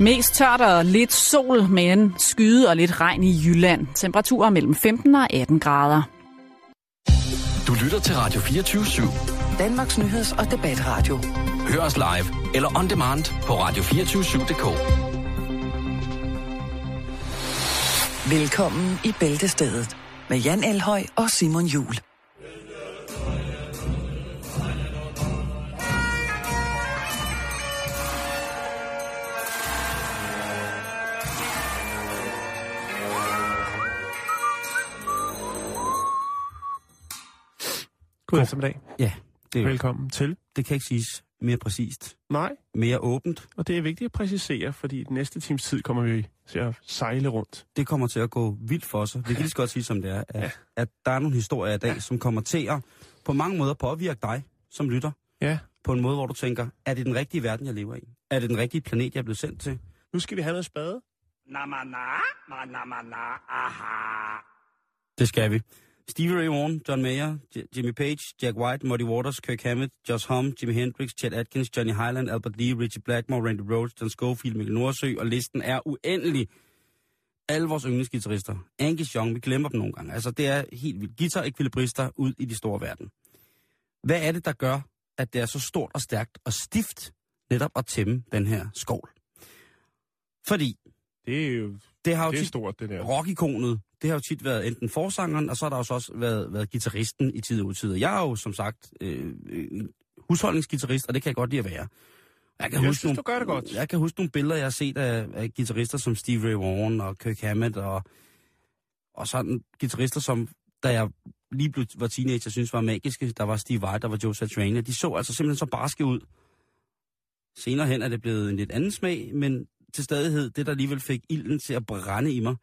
Mest tørt og lidt sol, men skyde og lidt regn i Jylland. Temperaturer mellem 15 og 18 grader. Du lytter til Radio 24 /7. Danmarks nyheds- og debatradio. Hør os live eller on demand på radio247.dk. Velkommen i Bæltestedet med Jan Elhøj og Simon Jul. God eftermiddag. Ja, det, er, Velkommen til. det kan ikke siges mere præcist. Nej, Mere åbent. og det er vigtigt at præcisere, fordi i den næste times tid kommer vi til at sejle rundt. Det kommer til at gå vildt for sig. Det kan lige så godt sige, som det er. At, ja. at der er nogle historier i dag, ja. som kommer til at på mange måder påvirke dig som lytter. Ja, På en måde, hvor du tænker, er det den rigtige verden, jeg lever i? Er det den rigtige planet, jeg er blevet sendt til? nu skal vi have noget spade. Det skal vi. Stevie Ray Vaughan, John Mayer, J- Jimmy Page, Jack White, Muddy Waters, Kirk Hammett, Josh Homme, Jimi Hendrix, Chet Atkins, Johnny Highland, Albert Lee, Richie Blackmore, Randy Rhoads, John Schofield, Mikkel Nordsø, og listen er uendelig. Alle vores yndlingsguitarister. Angus Young, vi glemmer dem nogle gange. Altså, det er helt vildt. Guitar-ekvilibrister ud i de store verden. Hvad er det, der gør, at det er så stort og stærkt og stift netop at tæmme den her skål? Fordi Det er jo det har jo det er stort, det der. rockikonet, det har jo tit været enten forsangeren, og så har der jo så også været, været gitarristen i tid og utid. Jeg er jo som sagt øh, husholdningsgitarrist, og det kan jeg godt lide at være. Jeg kan, Jeg huske synes, nogle, du gør det godt. jeg kan huske nogle billeder, jeg har set af, af guitarister som Steve Ray Vaughan og Kirk Hammett, og, og sådan guitarister, som da jeg lige blev, var teenager, synes var magiske. Der var Steve Vai, der var Joe Satriani. De så altså simpelthen så barske ud. Senere hen er det blevet en lidt anden smag, men til stadighed, det der alligevel fik ilden til at brænde i mig,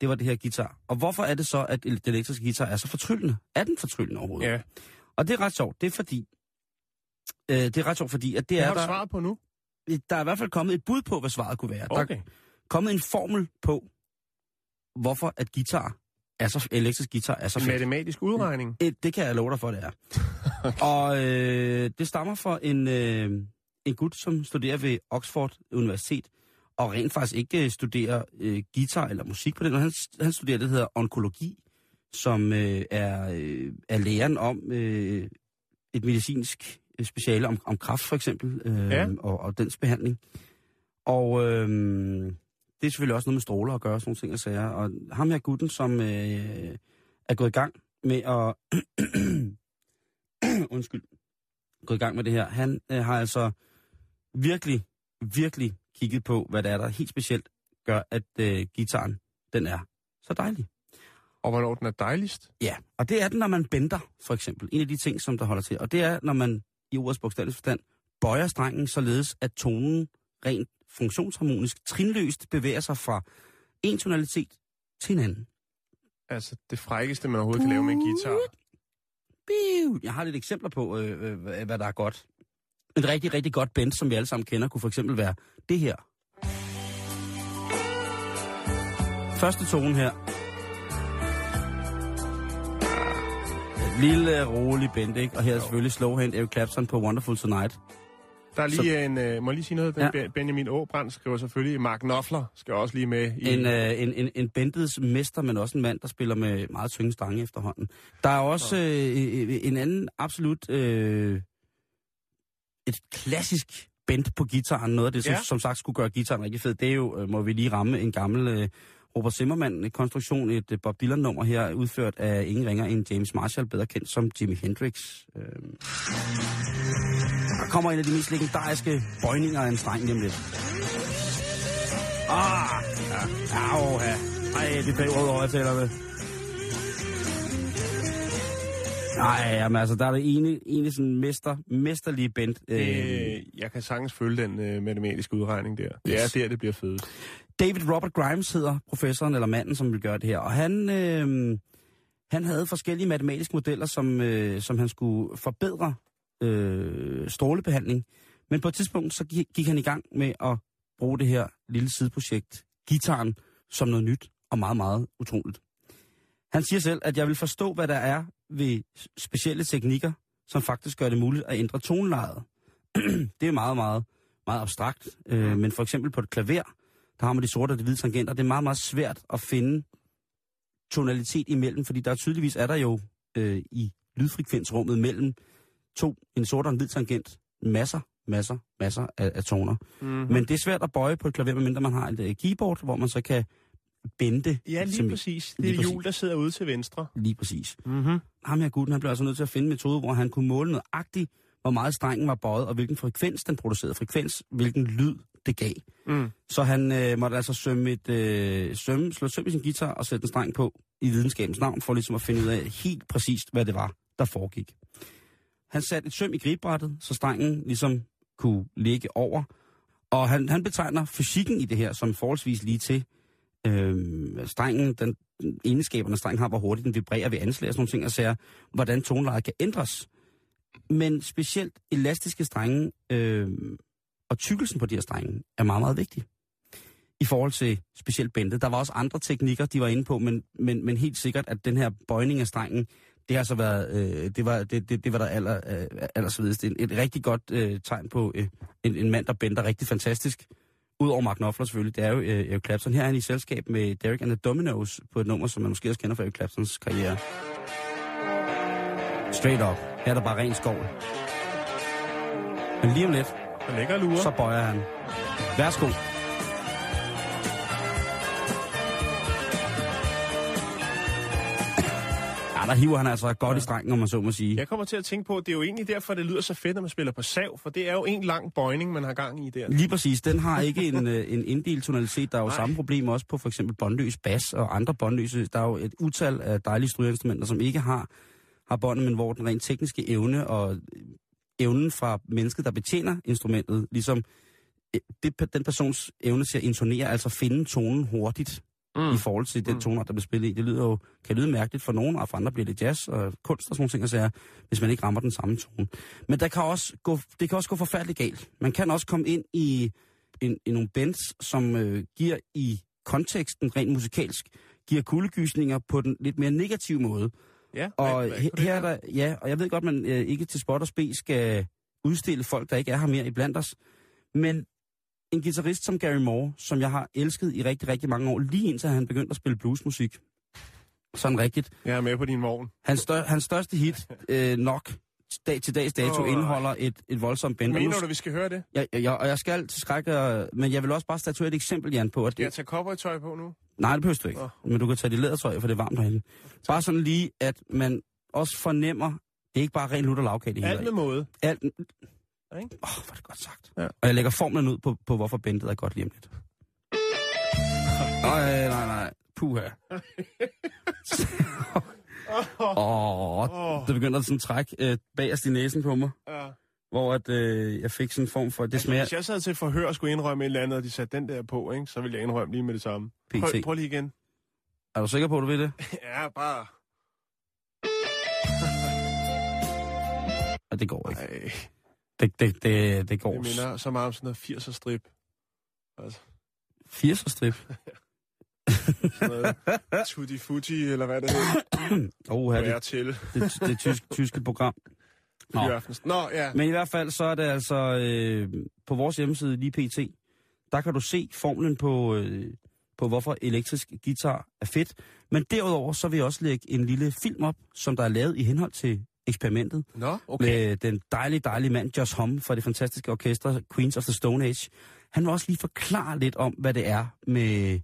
det var det her guitar. Og hvorfor er det så, at den elektriske guitar er så fortryllende? Er den fortryllende overhovedet? Ja, Og det er ret sjovt. Det er fordi, øh, det er ret sjovt, fordi at det det er har du der, svaret på nu. der er i hvert fald kommet et bud på, hvad svaret kunne være. Der Okay. er kommet en formel på, hvorfor at guitar er så, elektrisk guitar er så En fedt. matematisk udregning. Øh, Det kan jeg love dig for, det er. Og øh, det stammer fra en, øh, en gut, som studerer ved Oxford Universitet, og rent faktisk ikke øh, studerer øh, guitar eller musik på den. Han, han studerer det, der hedder onkologi, som øh, er, øh, er læren om øh, et medicinsk øh, speciale om, om kræft for eksempel, øh, Ja. og, og dens behandling. Og øh, det er selvfølgelig også noget med stråler at gøre, sådan nogle ting og sager. Og ham her gutten, som øh, er gået i gang med at... undskyld. Gået i gang med det her. Han øh, har altså virkelig, virkelig kigget på, hvad det er, der helt specielt gør, at øh, gitaren, den er så dejlig. Og hvornår den er dejligst. Ja, og det er den, når man bender, for eksempel. En af de ting, som der holder til. Og det er, når man i ordets bogstavelige forstand bøjer strengen, således at tonen rent funktionsharmonisk, trinløst bevæger sig fra en tonalitet til en anden. Altså, det frækkeste, man overhovedet kan lave med en guitar. Jeg har lidt eksempler på, øh, øh, hvad der er godt. Et rigtig, rigtig godt bend, som vi alle sammen kender, kunne for eksempel være det her. Første tone her. Et lille, rolig bend, ikke? Og her er selvfølgelig slowhand Eric Clapton på Wonderful Tonight. Der er lige en, øh, må jeg lige sige noget? Ja. Ja. Benjamin Åbrand skriver selvfølgelig, Mark Knopfler skal også lige med i... En, øh, en, en, en bendets mester, men også en mand, der spiller med meget tynge stange efterhånden. Der er også øh, en anden absolut... Øh, et klassisk bend på gitaren. Noget af det, som, Ja. ja. som sagt skulle gøre gitaren rigtig fed, det er jo, øh, må vi lige ramme, en gammel øh, Robert Zimmermann-konstruktion. Et øh, Bob Dylan-nummer her, udført af ingen ringer end James Marshall, bedre kendt som Jimi Hendrix. Øh. Der kommer en af de mest legendariske bøjninger af en streng lige om lidt. Ah, ja. Au, ja. Ej, det er ud over, Nej, jamen altså, der er det ene, ene sådan mester, mesterlige band. Øh, Det, jeg kan sagtens følge den øh, matematiske udregning der. Det Yes. er der, det bliver fedest. David Robert Grimes hedder professoren eller manden, som vil gøre det her. Og han, øh, han havde forskellige matematiske modeller, som, øh, som han skulle forbedre øh, strålebehandling. Men på et tidspunkt, så gik, gik han i gang med at bruge det her lille sideprojekt, gitaren, som noget nyt og meget, meget utroligt. Han siger selv, at jeg vil forstå, hvad der er ved specielle teknikker, som faktisk gør det muligt at ændre tonelejet. det er meget, meget, meget abstrakt. Øh, men for eksempel på et klaver, der har man de sorte og de hvide tangenter. Det er meget, meget svært at finde tonalitet imellem, fordi der tydeligvis er der jo øh, i lydfrekvensrummet mellem to, en sort og en hvid tangent, masser, masser, masser af, af toner. Mm-hmm. Men det er svært at bøje på et klaver, medmindre man har et uh, keyboard, hvor man så kan bende. Ja, lige som- præcis. Det lige er præcis. jul, der sidder ude til venstre. Lige præcis. Mm-hmm. Ham her gutten, han blev altså nødt til at finde en metode, hvor han kunne måle nøjagtigt, hvor meget strengen var bøjet, og hvilken frekvens den producerede. Frekvens, hvilken lyd det gav. Mm. Så han øh, måtte altså sømme et, øh, sømme, slå søm i sin guitar og sætte en streng på i videnskabens navn, for ligesom at finde ud af helt præcist, hvad det var, der foregik. Han satte et søm i gribrættet, så strengen ligesom kunne ligge over. Og han, han betegner fysikken i det her som forholdsvis lige til øh, strengen, den egenskaberne strengen har, hvor hurtigt den vibrerer ved anslag og sådan nogle ting, og ser, hvordan tonelejet kan ændres. Men specielt elastiske strenge øh, og tykkelsen på de her strenge er meget, meget vigtig. I forhold til specielt bændet. Der var også andre teknikker, de var inde på, men, men, men helt sikkert, at den her bøjning af strengen, det har så været, øh, det var, det, det, det var der aller, øh, allersvedest. Et, et rigtig godt øh, tegn på øh, en, en mand, der bender rigtig fantastisk. Udover Mark Knopfler selvfølgelig, det er jo øh, Eric Clapton. Her er han i selskab med Derek and the Dominos på et nummer, som man måske også kender fra Eric Claptons karriere. Straight up. Her er der bare ren skov. Men lige om lidt, ligger lurer. så bøjer han. Værsgo. Der hiver han altså godt i strengen, om man så må sige. Jeg kommer til at tænke på, at det er jo egentlig derfor, det lyder så fedt, når man spiller på sav, for det er jo en lang bøjning, man har gang i der. Lige præcis. Den har ikke en, øh, en inddelt tonalitet. Der er jo Nej. samme problem også på for eksempel båndløs bas og andre båndløse. Der er jo et utal af dejlige strygeinstrumenter, som ikke har, har båndet, men hvor den rent tekniske evne og evnen fra mennesket, der betjener instrumentet, ligesom øh, det, den persons evne til at intonere, altså finde tonen hurtigt mm. i forhold til den Mm. toner, der bliver spillet i. Det lyder jo, kan lyde mærkeligt for nogen, og for andre bliver det jazz og kunst og sådan nogle ting, at sige, hvis man ikke rammer den samme tone. Men der kan også gå, det kan også gå forfærdeligt galt. Man kan også komme ind i, en, i nogle bands, som øh, giver i konteksten rent musikalsk, giver kuldegysninger på den lidt mere negative måde. Ja, Og kunne det her er der, ja, og jeg ved godt, man øh, ikke til spot og spe skal udstille folk, der ikke er her mere i blandt os. Men en guitarist som Gary Moore, som jeg har elsket i rigtig, rigtig mange år, lige indtil han begyndte at spille bluesmusik. Sådan rigtigt. Jeg er med på din vogn. Hans, stør, hans største hit, øh, nok dag til dags dato, Åh, indeholder et, et voldsomt band. Nu- Mener du, vi skal høre det? jeg, jeg, og jeg skal til skræk, men jeg vil også bare statuere et eksempel, Jan, på, at Skal jeg det, tage cowboytøj på nu? nej, det behøver du ikke, Nå. men du kan tage dit lædertøj, for det er varmt derinde. Bare sådan lige, at man også fornemmer, det er ikke bare ren lutter lavkage, det Alt hele. med måde. Alt, Ikke? Åh, oh, hvor er det godt sagt. Ja. Og jeg lægger formlen ud på, på hvorfor bandet er godt lige om lidt. Nej, nej, nej. Puha. Åh, oh, det begynder sådan at trække øh, bagerst i næsen på mig, Ja. hvor at, øh, jeg fik sådan en form for, det smager Hvis jeg sad til et forhør og skulle indrømme et eller andet, og de satte den der på, ikke, så ville jeg indrømme lige med det samme. Prøv, PT. prøv lige igen. Er du sikker på, at du vil det? Ja, bare... Og det går ikke. Ej, Det, det, det, det går. det minder så meget om sådan noget 80'er strip. Altså, 80'er strip. sådan noget Tutti Futti, eller hvad det hedder. Oh, Hvad det, er til? det, det tyske, tyske program. Nå. Nå, ja. Men i hvert fald, så er det altså øh, på vores hjemmeside, lige pt., der kan du se formlen på, øh, på, hvorfor elektrisk guitar er fedt. Men derudover, så vil jeg også lægge en lille film op, som der er lavet i henhold til eksperimentet. Nå, okay. Med den dejlige, dejlige mand, Josh Homme, fra det fantastiske orkester Queens of the Stone Age. Han vil også lige forklare lidt om, hvad det er med,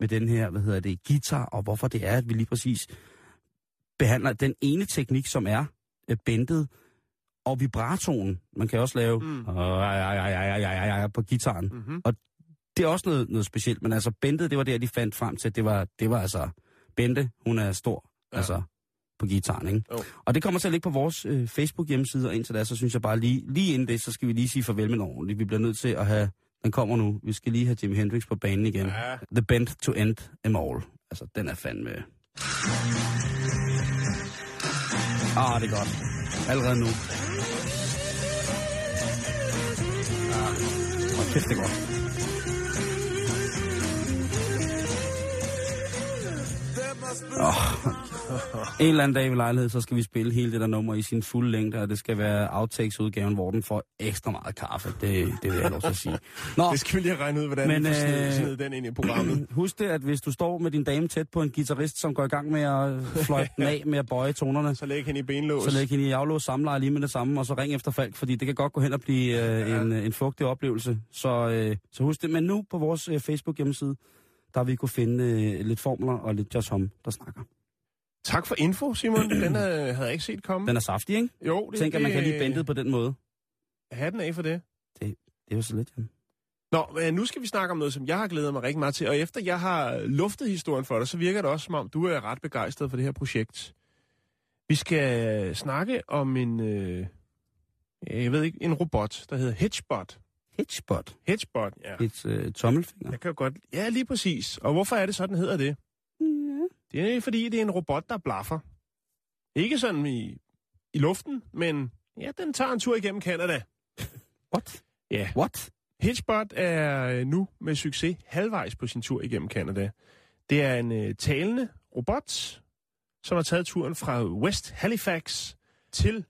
med den her, hvad hedder det, guitar, og hvorfor det er, at vi lige præcis behandler den ene teknik, som er øh, bendet, og vibratonen. Man kan også lave Mm. mm. på gitaren. Mm-hmm. Det er også noget, noget specielt, men altså bendet, det var der, de fandt frem til, det var, det var altså, Bente, hun er stor, ja. altså på gitaren, ikke? Jo. Og det kommer til at ligge på vores øh, Facebook-hjemmeside, og indtil da, så synes jeg bare lige, lige inden det, så skal vi lige sige farvel med nogen. Vi bliver nødt til at have, den kommer nu, vi skal lige have Jimi Hendrix på banen igen. Ja. The Bend to End Em All. Altså, den er fandme... Ah, det er godt. Allerede nu. Ah, kæft, det er godt. Åh, oh, En eller anden dag ved lejlighed, så skal vi spille hele det der nummer i sin fulde længde, og det skal være outtakes-udgaven, hvor den får ekstra meget kaffe. Det, det vil jeg lov til at sige. Nå, Det skal vi lige have regnet ud, hvordan Men, vi øh, sned den ind i programmet. husk det, at hvis du står med din dame tæt på en guitarist, som går i gang med at fløjte den af med at bøje tonerne, Så læg hende i benlås. så læg hende i aflås samleje lige med det samme, og så ring efter Falk, fordi det kan godt gå hen og blive øh, en, en fugtig oplevelse. Så, øh, så husk det. Men nu på vores øh, Facebook hjemmeside, der vi kunne finde øh, lidt formler og lidt Josh Hom, der snakker. Tak for info, Simon. Den øh, havde jeg ikke set komme. Den er saftig, ikke? jo, det, Tænk, at man kan lige bentet det, på den måde. Hatten af for det. Det er jo så lidt, Jan. Nå, men nu skal vi snakke om noget, som jeg har glædet mig rigtig meget til. Og efter jeg har luftet historien for dig, så virker det også, som om du er ret begejstret for det her projekt. Vi skal snakke om en, øh, jeg ved ikke, en robot, der hedder Hedgebot. Hitchbot. Hedgebot, ja. Et øh, tommelfinger. Jeg kan jo godt... Ja, lige præcis. Og hvorfor er det så, den hedder det? Det er fordi, det er en robot, der blaffer. Ikke sådan i, i luften, men ja, den tager en tur igennem Canada. What? Ja. What? Hitchbot er øh, nu med succes halvvejs på sin tur igennem Canada. Det er en øh, talende robot, som har taget turen fra West Halifax til,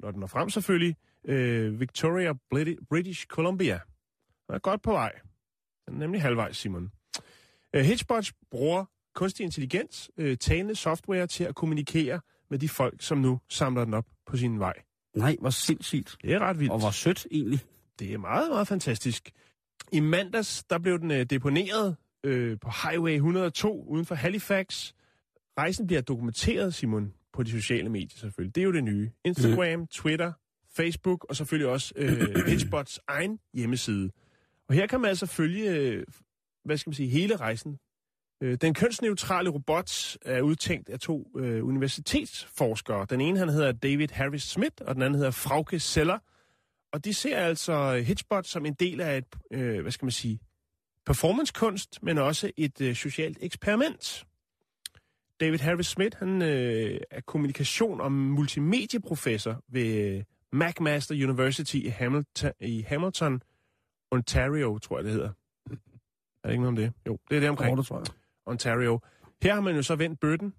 når den når frem selvfølgelig, øh, Victoria, Brit- British Columbia. Den er godt på vej. Den er nemlig halvvejs, Simon. Øh, Hitchbots bruger kunstig intelligens, øh, talende software til at kommunikere med de folk, som nu samler den op på sin vej. Nej, hvor sindssygt. Det er ret vildt. Og hvor sødt egentlig. Det er meget, meget fantastisk. I mandags, der blev den øh, deponeret øh, på Highway 102 uden for Halifax. Rejsen bliver dokumenteret, Simon, på de sociale medier selvfølgelig. Det er jo det nye. Instagram, mm. Twitter, Facebook og selvfølgelig også øh, Hitchbots egen hjemmeside. Og her kan man altså følge, øh, hvad skal man sige, hele rejsen. Øh, den kønsneutrale robot er udtænkt af to øh, universitetsforskere. Den ene han hedder David Harris Smith, og den anden hedder Frauke Seller. Og de ser altså Hitchbot som en del af et, øh, hvad skal man sige, performancekunst, men også et øh, socialt eksperiment. David Harris Smith, han øh, er kommunikation- og multimedieprofessor ved øh, McMaster University i Hamilton, i Hamilton, Ontario, tror jeg det hedder. Er det ikke noget om det? Jo, det er det omkring. Hvor det tror jeg. Ontario. Her har man jo så vendt bøtten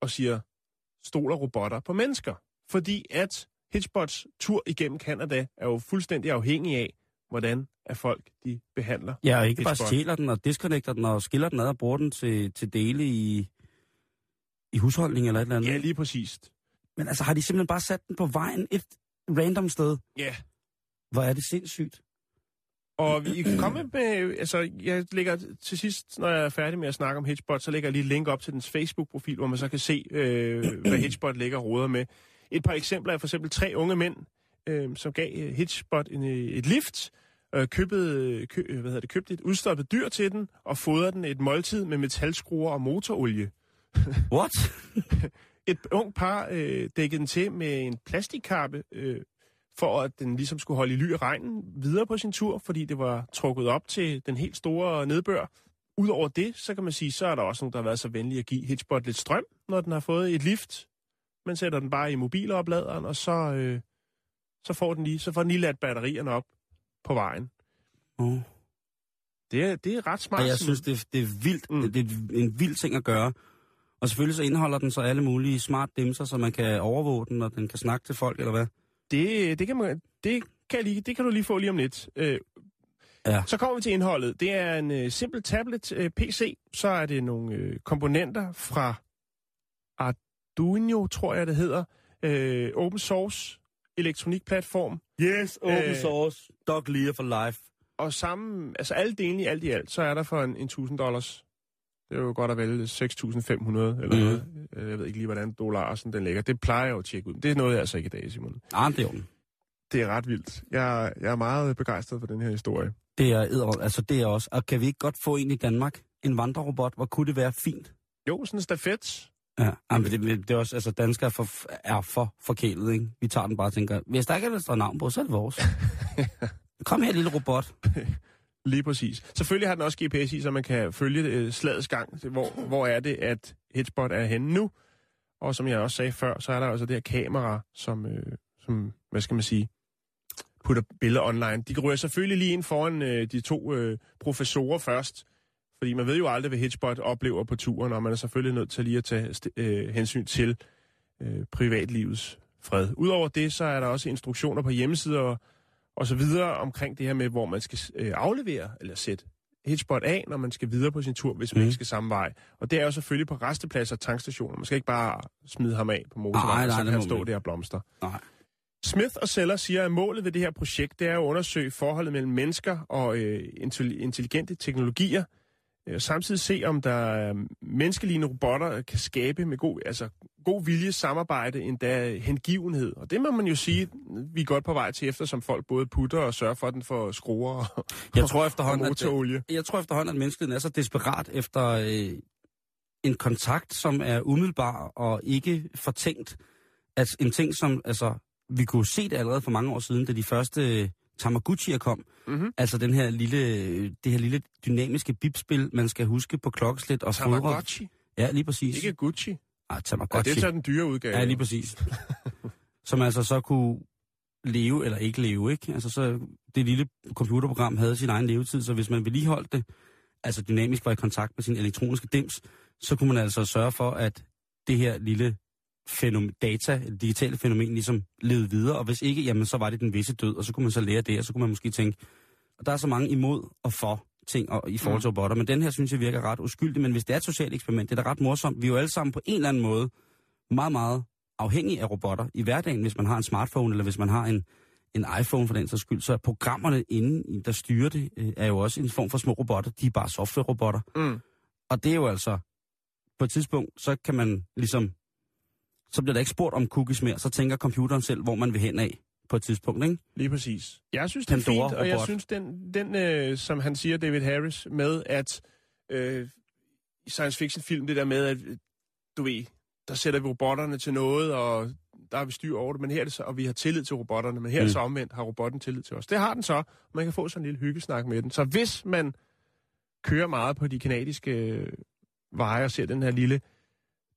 og siger, stoler robotter på mennesker. Fordi at Hitchbots tur igennem Canada er jo fuldstændig afhængig af, hvordan at folk de behandler. Ja, og ikke bare Hitchbot. stjæler den og disconnecter den og skiller den ad og bruger den til, til dele i, i husholdning eller et eller andet. Ja, lige præcis. Men altså, har de simpelthen bare sat den på vejen et random sted? Ja. Hvor er det sindssygt. Og vi kan komme med, altså jeg lægger til sidst, når jeg er færdig med at snakke om Hitchbot, så lægger jeg lige et link op til dens Facebook-profil, hvor man så kan se, øh, hvad Hitchbot lægger og råder med. Et par eksempler er for eksempel tre unge mænd, øh, som gav øh, Hitchbot en, øh, et lift, øh, købte, kø, øh, hvad hedder det, købte et udstoppet dyr til den, og fodrede den et måltid med metalskruer og motorolie. What? Et ung par øh, dækkede den til med en plastikkappe, øh, for at den ligesom skulle holde i ly af regnen videre på sin tur, fordi det var trukket op til den helt store nedbør. Udover det, så kan man sige, så er der også nogen, der har været så venlige at give Hitchbot lidt strøm, når den har fået et lift. Man sætter den bare i mobilopladeren, og så, øh, så, får den lige, så får den lige ladt batterierne op på vejen. Oh. Det er, det er ret smart. Og jeg synes, det, er- det er vildt. Mm. Det, det er en vild ting at gøre. Og selvfølgelig så indeholder den så alle mulige smart dimser, så man kan overvåge den, og den kan snakke til folk, eller hvad? Det, det, kan man, det, kan lige, det kan du lige få lige om lidt. Øh, Ja. Så kommer vi til indholdet. Det er en øh, simpel tablet øh, PC. Så er det nogle øh, komponenter fra Arduino, tror jeg det hedder. Øh, open source elektronikplatform. Yes, open Øh, source. Dog Lear for life. Og sammen, altså alle delene i alt i alt, så er der for en, en 1000 dollars. Det er jo godt at vælge 6.500 eller mm. noget. Øh, Jeg ved ikke lige, hvordan dollar sådan den ligger. Det plejer jeg jo at tjekke ud. Det er noget, jeg altså ikke i dag, Simon. Ah, det er jo Det er ret vildt. Jeg, jeg er meget begejstret for den her historie. Det er, edder- altså det er også. Og kan vi ikke godt få en i Danmark? En vandrerobot, hvor kunne det være fint? Jo, sådan en stafet. Ja, jamen, det, det er også, altså danskere er for, er for forkælet, ikke? Vi tager den bare og tænker, hvis der ikke er står navn på, så er det vores. Kom her, lille robot. Lige præcis. Selvfølgelig har den også GPS i, så man kan følge øh, slagets gang. Hvor, hvor er det, at Hitspot er henne nu? Og som jeg også sagde før, så er der altså det her kamera, som, øh, som hvad skal man sige, putter billeder online. De ryger selvfølgelig lige ind foran øh, de to øh, professorer først, Fordi man ved jo aldrig, hvad Hitchbot oplever på turen, og man er selvfølgelig nødt til lige at tage øh, hensyn til øh, privatlivets fred. Udover det, så er der også instruktioner på hjemmesider og, og så videre omkring det her med, hvor man skal øh, aflevere eller sætte hitchbot af, når man skal videre på sin tur, hvis man Mm. ikke skal samme vej. Og det er jo selvfølgelig på restepladser og tankstationer. Man skal ikke bare smide ham af på motorvejen, så kan han stå der og blomster. Nej. Smith og Seller siger, at målet ved det her projekt, det er at undersøge forholdet mellem mennesker og øh, intelli- intelligente teknologier, og samtidig se, om der er menneskelignende robotter øh, kan skabe med god, altså, god vilje, samarbejde, endda hengivenhed. Og det må man jo sige, vi er godt på vej til, eftersom folk både putter og sørger for, at den får skruer og, Jeg tror og efterhånden, at, motorolie. jeg tror efterhånden, at menneskeheden er så desperat efter øh, en kontakt, som er umiddelbar og ikke fortænkt. At en ting, som altså, vi kunne se det allerede for mange år siden, da de første øh, Tamagotchi'er kom. Mhm. Altså den her lille, det her lille dynamiske bipspil, man skal huske på klokkeslæt og fodre. Tamagotchi, Ja, lige præcis. ikke Gucci. Ah, Ja, Tamagotchi. det er så den dyre udgave. Ja, lige præcis. som altså så kunne leve eller ikke leve, ikke? Altså så det lille computerprogram havde sin egen levetid, så hvis man vedligeholdt det, altså dynamisk var i kontakt med sin elektroniske dims, så kunne man altså sørge for, at det her lille fænomen, data, digitale fænomen ligesom levede videre, og hvis ikke, jamen så var det den visse død, og så kunne man så lære det, og så kunne man måske tænke, og der er så mange imod og for ting og, i forhold til robotter, men den her synes jeg virker ret uskyldig, men hvis det er et socialt eksperiment, det er da ret morsomt. Vi er jo alle sammen på en eller anden måde meget, meget afhængige af robotter i hverdagen, hvis man har en smartphone, eller hvis man har en, en iPhone for den sags skyld, så er programmerne inde, der styrer det, øh, er jo også en form for små robotter. De er bare software-robotter. Mm. Og det er jo altså, på et tidspunkt, så kan man ligesom, så bliver der ikke spurgt om cookies mere, så tænker computeren selv, hvor man vil hen af på et tidspunkt, ikke? Lige præcis. Jeg synes, det er Pandora fint, og jeg synes, den, den øh, som han siger, David Harris, med at øh, i science fiction film, det der med, at øh, du ved, der sætter vi robotterne til noget, og der har vi styr over det, men her er det så, og vi har tillid til robotterne, men her mm. er det Mm. så omvendt, har robotten tillid til os. Det har den så, og man kan få sådan en lille hyggesnak med den. Så hvis man kører meget på de kanadiske øh, veje og ser den her lille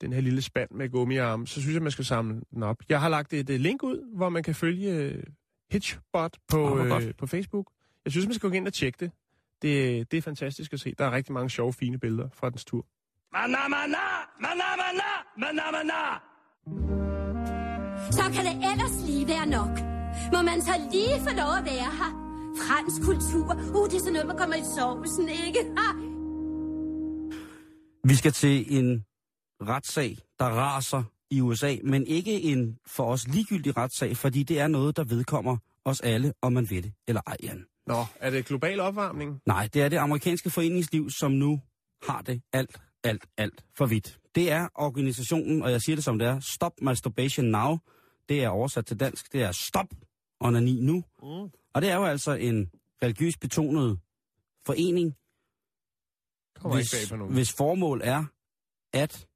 den her lille spand med gummiarm, så synes jeg, man skal samle den op. Jeg har lagt et øh, link ud, hvor man kan følge øh, Hitchbot på, hvor øh, på Facebook. Jeg synes, man skal gå ind og tjekke det. det. Det er fantastisk at se. Der er rigtig mange sjove, fine billeder fra dens tur. Mana, mana, mana, mana, mana, mana. Så kan det ellers lige være nok. Må man så lige få lov at være her? Fransk kultur. Uh, det er sådan noget, man kommer i sovsen, ikke? Ha? Vi skal til en retssag, der raser i USA, men ikke en for os ligegyldig retssag, fordi det er noget, der vedkommer os alle, om man ved det eller ej, Jan. Nå, er det global opvarmning? Nej, det er det amerikanske foreningsliv, som nu har det alt, alt, alt for vidt. Det er organisationen, og jeg siger det som det er, Stop Masturbation Now. Det er oversat til dansk. Det er Stop Onani Nu. Mm. Og det er jo altså en religiøs betonet forening, Kommer hvis, hvis formål er at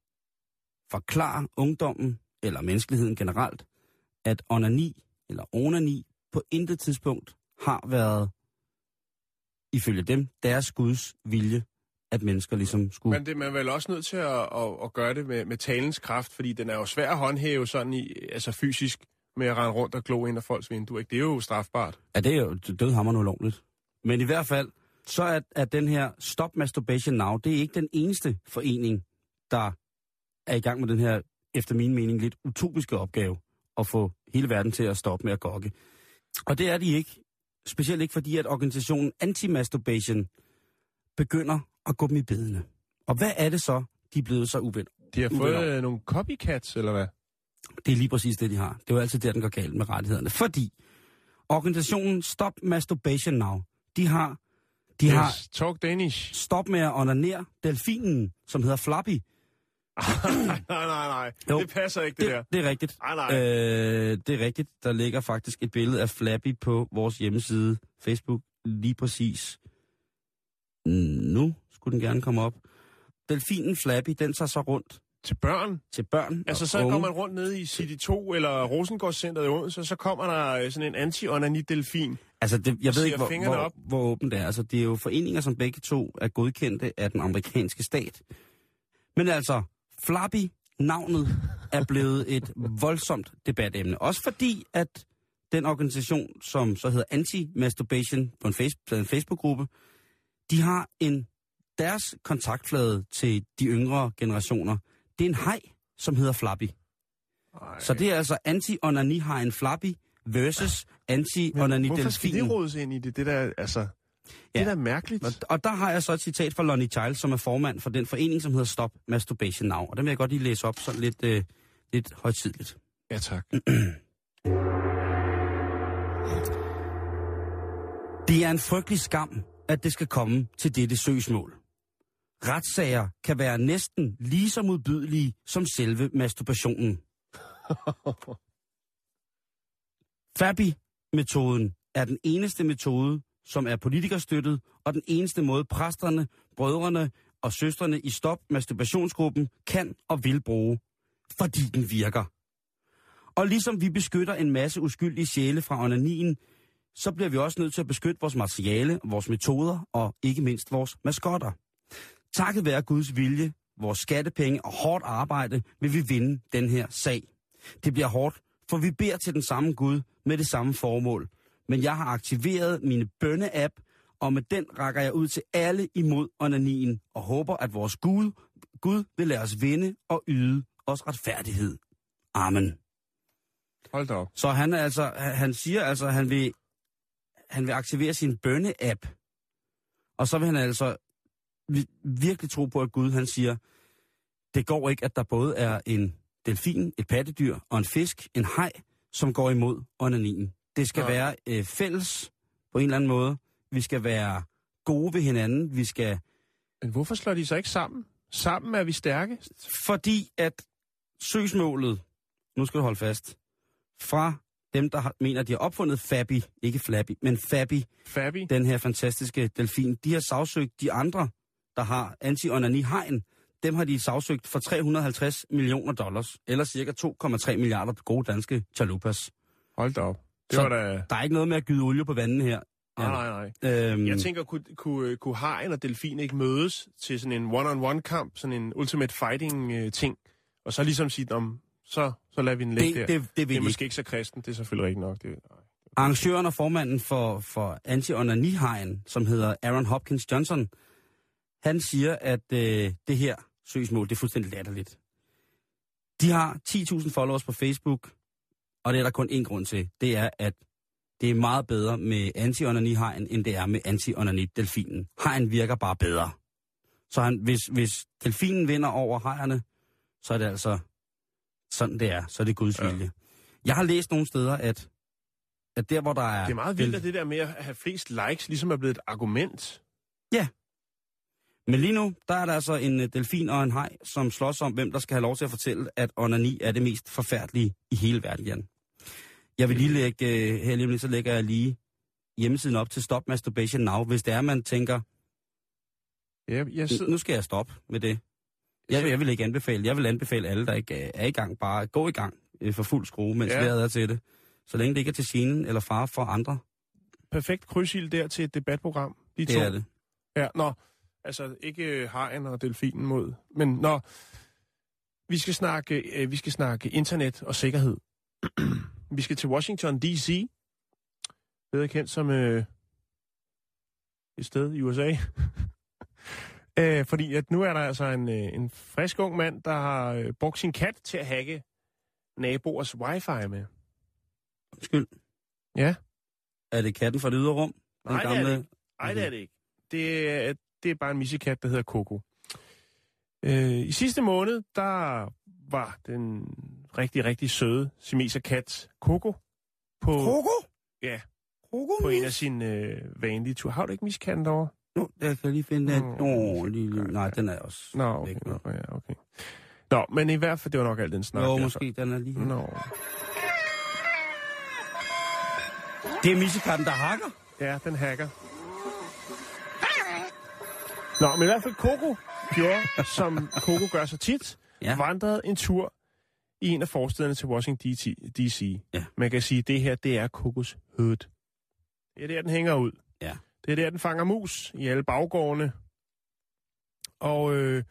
forklare ungdommen, eller menneskeligheden generelt, at onani, eller onani, på intet tidspunkt har været, ifølge dem, deres Guds vilje, at mennesker ligesom skulle... Men det, man er vel også nødt til at, at, at gøre det med, med talens kraft, fordi den er jo svær at håndhæve sådan i, altså fysisk med at rende rundt og glo ind af folks vinduer. Ikke? Det er jo strafbart. Ja, det er jo dødhammerende ulovligt. Men i hvert fald, så er, er den her Stop Masturbation Now, det er ikke den eneste forening, der er i gang med den her, efter min mening, lidt utopiske opgave at få hele verden til at stoppe med at gokke. Og det er de ikke. Specielt ikke fordi, at organisationen Anti-Masturbation begynder at gå dem i bedene. Og hvad er det så, de er blevet så uvenner? De har fået øh, nogle copycats, eller hvad? Det er lige præcis det, de har. Det er jo altid der, den går galt med rettighederne. Fordi organisationen Stop Masturbation Now, de har, de har Yes, talk Danish. stop med at onanere delfinen, som hedder Flappy. nej, nej, nej. Jo. Det passer ikke, det, Det, der. det er rigtigt. Nej, nej. Øh, det er rigtigt. Der ligger faktisk et billede af Flappy på vores hjemmeside, Facebook, lige præcis. Nu skulle den gerne komme op. Delfinen Flappy, den tager så rundt Til børn. til børn Altså, så unge. går man rundt nede i City 2 eller Rosengårdscenteret i Odense, så kommer der øh, sådan en anti-onani-delfin. Altså, det, jeg ved ikke, hvor, hvor, op. hvor åbent det er. Altså, det er jo foreninger, som begge to er godkendte af den amerikanske stat. Men altså, Flappy, navnet, er blevet et voldsomt debatemne. Også fordi, at den organisation, som så hedder Anti-Masturbation på en, face, på en Facebook-gruppe, de har en deres kontaktflade til de yngre generationer, det er en hej, som hedder Flappy. Ej. Så det er altså anti-onani-hajen Flappy versus Men hvorfor skal det rodes ind i det? Det der, altså... Ja. Det er mærkeligt. Og, og der har jeg så et citat fra Lonnie Child, som er formand for den forening, som hedder Stop Masturbation Now. Og den vil jeg godt lige læse op sådan lidt, øh, lidt højtidligt. Ja, tak. Det er en frygtelig skam, at det skal komme til dette søgsmål. Retssager kan være næsten lige så modbydelige som selve masturbationen. Fabi-metoden er den eneste metode, som er politikerstøttet, og den eneste måde præsterne, brødrene og søstrene i Stop Masturbationsgruppen kan og vil bruge, fordi den virker. Og ligesom vi beskytter en masse uskyldige sjæle fra onanien, så bliver vi også nødt til at beskytte vores materiale, vores metoder og ikke mindst vores maskotter. Takket være Guds vilje, vores skattepenge og hårdt arbejde, vil vi vinde den her sag. Det bliver hårdt, for vi beder til den samme Gud med det samme formål. Men jeg har aktiveret mine bønne-app, og med den rækker jeg ud til alle imod onanien, og håber, at vores Gud, Gud vil lade os vinde og yde os retfærdighed. Amen. Hold da op. Så han, er altså, han siger altså, at han vil, han vil aktivere sin bønne-app. Og så vil han altså vi- virkelig tro på, at Gud han siger, det går ikke, at der både er en delfin, et pattedyr og en fisk, en haj, som går imod onanien. Det skal Nej. være øh, fælles på en eller anden måde. Vi skal være gode ved hinanden. Vi skal Men hvorfor slår de sig ikke sammen? Sammen er vi stærke. Fordi at søgsmålet, nu skal du holde fast, fra dem, der har, mener, de har opfundet Fabi, ikke Flappy, men Fabi, Fabi. den her fantastiske delfin, de har sagsøgt de andre, der har anti-onani-hegn. Dem har de sagsøgt for 350 millioner dollars, eller cirka 2,3 milliarder gode danske chalupas. Hold da op. Det var da... Der er ikke noget med at gyde olie på vandet her. Nej, nej, nej. Øhm, Jeg tænker, kunne, kunne, kunne hajen og delfin ikke mødes til sådan en one-on-one-kamp, sådan en ultimate fighting-ting, og så ligesom sige, om så, så lader vi den ligge det, der. det, det, det er de ikke. måske ikke så kristen, det er selvfølgelig rigtigt nok. Det, nej. Arrangøren og formanden for, for anti-onani-hajen, som hedder Aaron Hopkins Johnson, han siger, at øh, det her søgsmål, det er fuldstændig latterligt. De har 10.000 followers på Facebook, og det er der kun én grund til. Det er, at det er meget bedre med anti-onani-hajen, end det er med anti-onani-delfinen. Hajen virker bare bedre. Så han, hvis, hvis delfinen vinder over hajerne, så er det altså sådan, det er. Så er det Guds Ja. vilje. Jeg har læst nogle steder, at, at der, hvor der er... Det er meget vildt, at det der med at have flest likes ligesom er blevet et argument. Men lige nu, der er der altså en øh, delfin og en haj, som slås om, hvem der skal have lov til at fortælle, at onani er det mest forfærdelige i hele verden, Jan. Jeg vil lige lægge, øh, her lige så lægger jeg lige hjemmesiden op til Stop Masturbation Now, hvis det er, man tænker, Ja, jeg sidder... nu skal jeg stoppe med det. Jeg, jeg vil ikke anbefale, jeg vil anbefale alle, der ikke øh, er i gang, bare gå i gang øh, for fuld skrue, mens Ja. er til det. Så længe det ikke er til scenen eller fare for andre, Perfekt krydsild der til et debatprogram. De det to. er det. Ja, nå. Altså, ikke hajen og delfinen mod. Men nå, vi skal snakke, øh, vi skal snakke internet og sikkerhed. Vi skal til Washington D.C., bedre kendt som øh, et sted i USA. øh, fordi at nu er der altså en, øh, en frisk ung mand, der har øh, brugt sin kat til at hacke naboers wifi med. Undskyld. Ja. Er det katten fra det ydre rum? Den Nej, det er det ikke. Nej, det er det ikke. Det er, det er bare en missekat, der hedder Coco. Øh, I sidste måned, der var den rigtig, rigtig søde siamese-kat Coco på, Krogo? Ja. Krogo? på en af sine øh, vanlige ture. Har du ikke miskatten derovre? Nu, jeg kan lige finde den. Nå, Nå, lige, nej, den er også Nå, okay. væk nu. Nå, ja, okay. Nå, men i hvert fald, det var nok alt den snak. Jo, der, måske den er lige Så. Nå. Det er missekatten, der hakker. Ja, den hacker. Nå, men i hvert fald Coco gjorde, som Coco gør så tit, Ja. vandrede en tur i en af forstederne til Washington D.C. Ja. Man kan sige, at det her, det er Cocos hood. Det er der, den hænger ud. Ja. Det er der, den fanger mus i alle baggårdene. Og øh,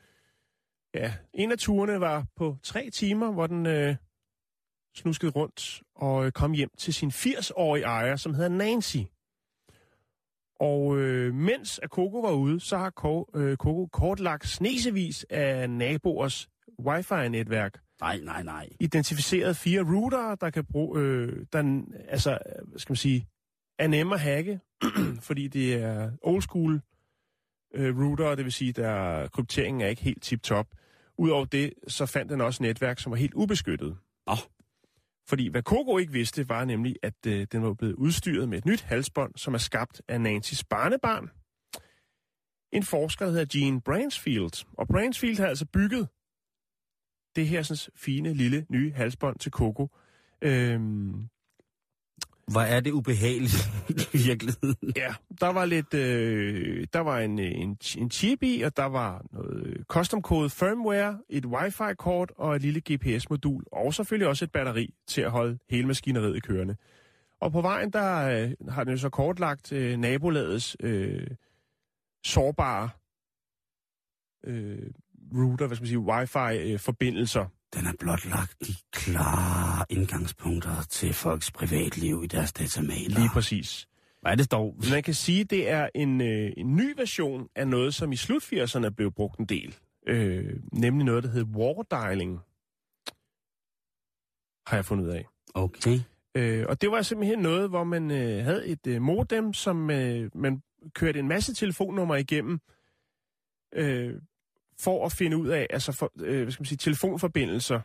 ja, en af turene var på tre timer, hvor den øh, snuskede rundt og øh, kom hjem til sin 80-årige ejer, som hedder Nancy. Og øh, mens at Coco var ude, så har øh, Coco kortlagt snesevis af naboers wifi-netværk. Nej, nej, nej. Identificeret fire routere, der kan bruge, øh, der, altså, hvad skal man sige, er nemme at hacke, fordi det er old school øh, router, det vil sige, der krypteringen er ikke helt tip-top. Udover det, så fandt den også netværk, som var helt ubeskyttet. Nå. Fordi hvad Coco ikke vidste, var nemlig, at øh, den var blevet udstyret med et nyt halsbånd, som er skabt af Nancy's barnebarn. En forsker, der hedder Gene Bransfield. Og Bransfield har altså bygget det her sådan, fine, lille, nye halsbånd til Coco. Øhm, Hvor er det ubehageligt i virkeligheden. Ja, der var lidt, øh, der var en, øh, en, en chip i, og der var noget øh, custom-code firmware, et wifi-kort og et lille GPS-modul, og selvfølgelig også et batteri til at holde hele maskineriet i kørende. Og på vejen, der øh, har den jo så kortlagt øh, nabolagets øh, sårbare øh, router, hvad skal man sige, wifi-forbindelser. Den er blot lagt de klare indgangspunkter til folks privatliv i deres datamaler. Lige præcis. Hvad er det dog? Man kan sige, det er en, øh, en ny version af noget, som i slut 80'erne blev brugt en del. Øh, nemlig noget, der hedder wardialing. Har jeg fundet ud af. Okay. Øh, og det var simpelthen noget, hvor man øh, havde et øh, modem, som øh, man kørte en masse telefonnumre igennem, øh, for at finde ud af, altså for, øh, hvad skal man sige, telefonforbindelser,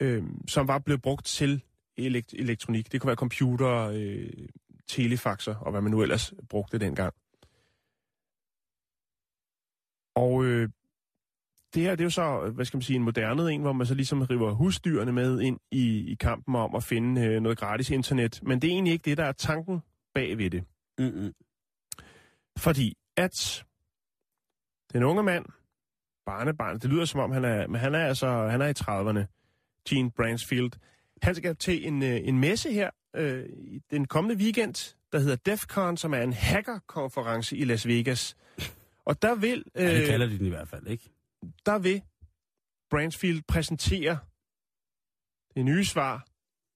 øh, som var blevet brugt til elekt- elektronik. Det kunne være computer, øh, telefaxer og hvad man nu ellers brugte dengang. Og øh, det her, det er jo så, hvad skal man sige, en moderne en, hvor man så ligesom river husdyrene med ind i, i kampen om at finde øh, noget gratis internet. Men det er egentlig ikke det, der er tanken bag ved det. Mm-mm. Fordi at den unge mand, barnebarn, det lyder som om han er, men han er altså, han er i 30'erne, Gene Bransfield, han skal til en, øh, en messe her øh, i den kommende weekend, der hedder DEFCON, som er en hackerkonference i Las Vegas. Og der vil, øh, Ja, det kalder de den i hvert fald, ikke? der vil Bransfield præsentere det nye svar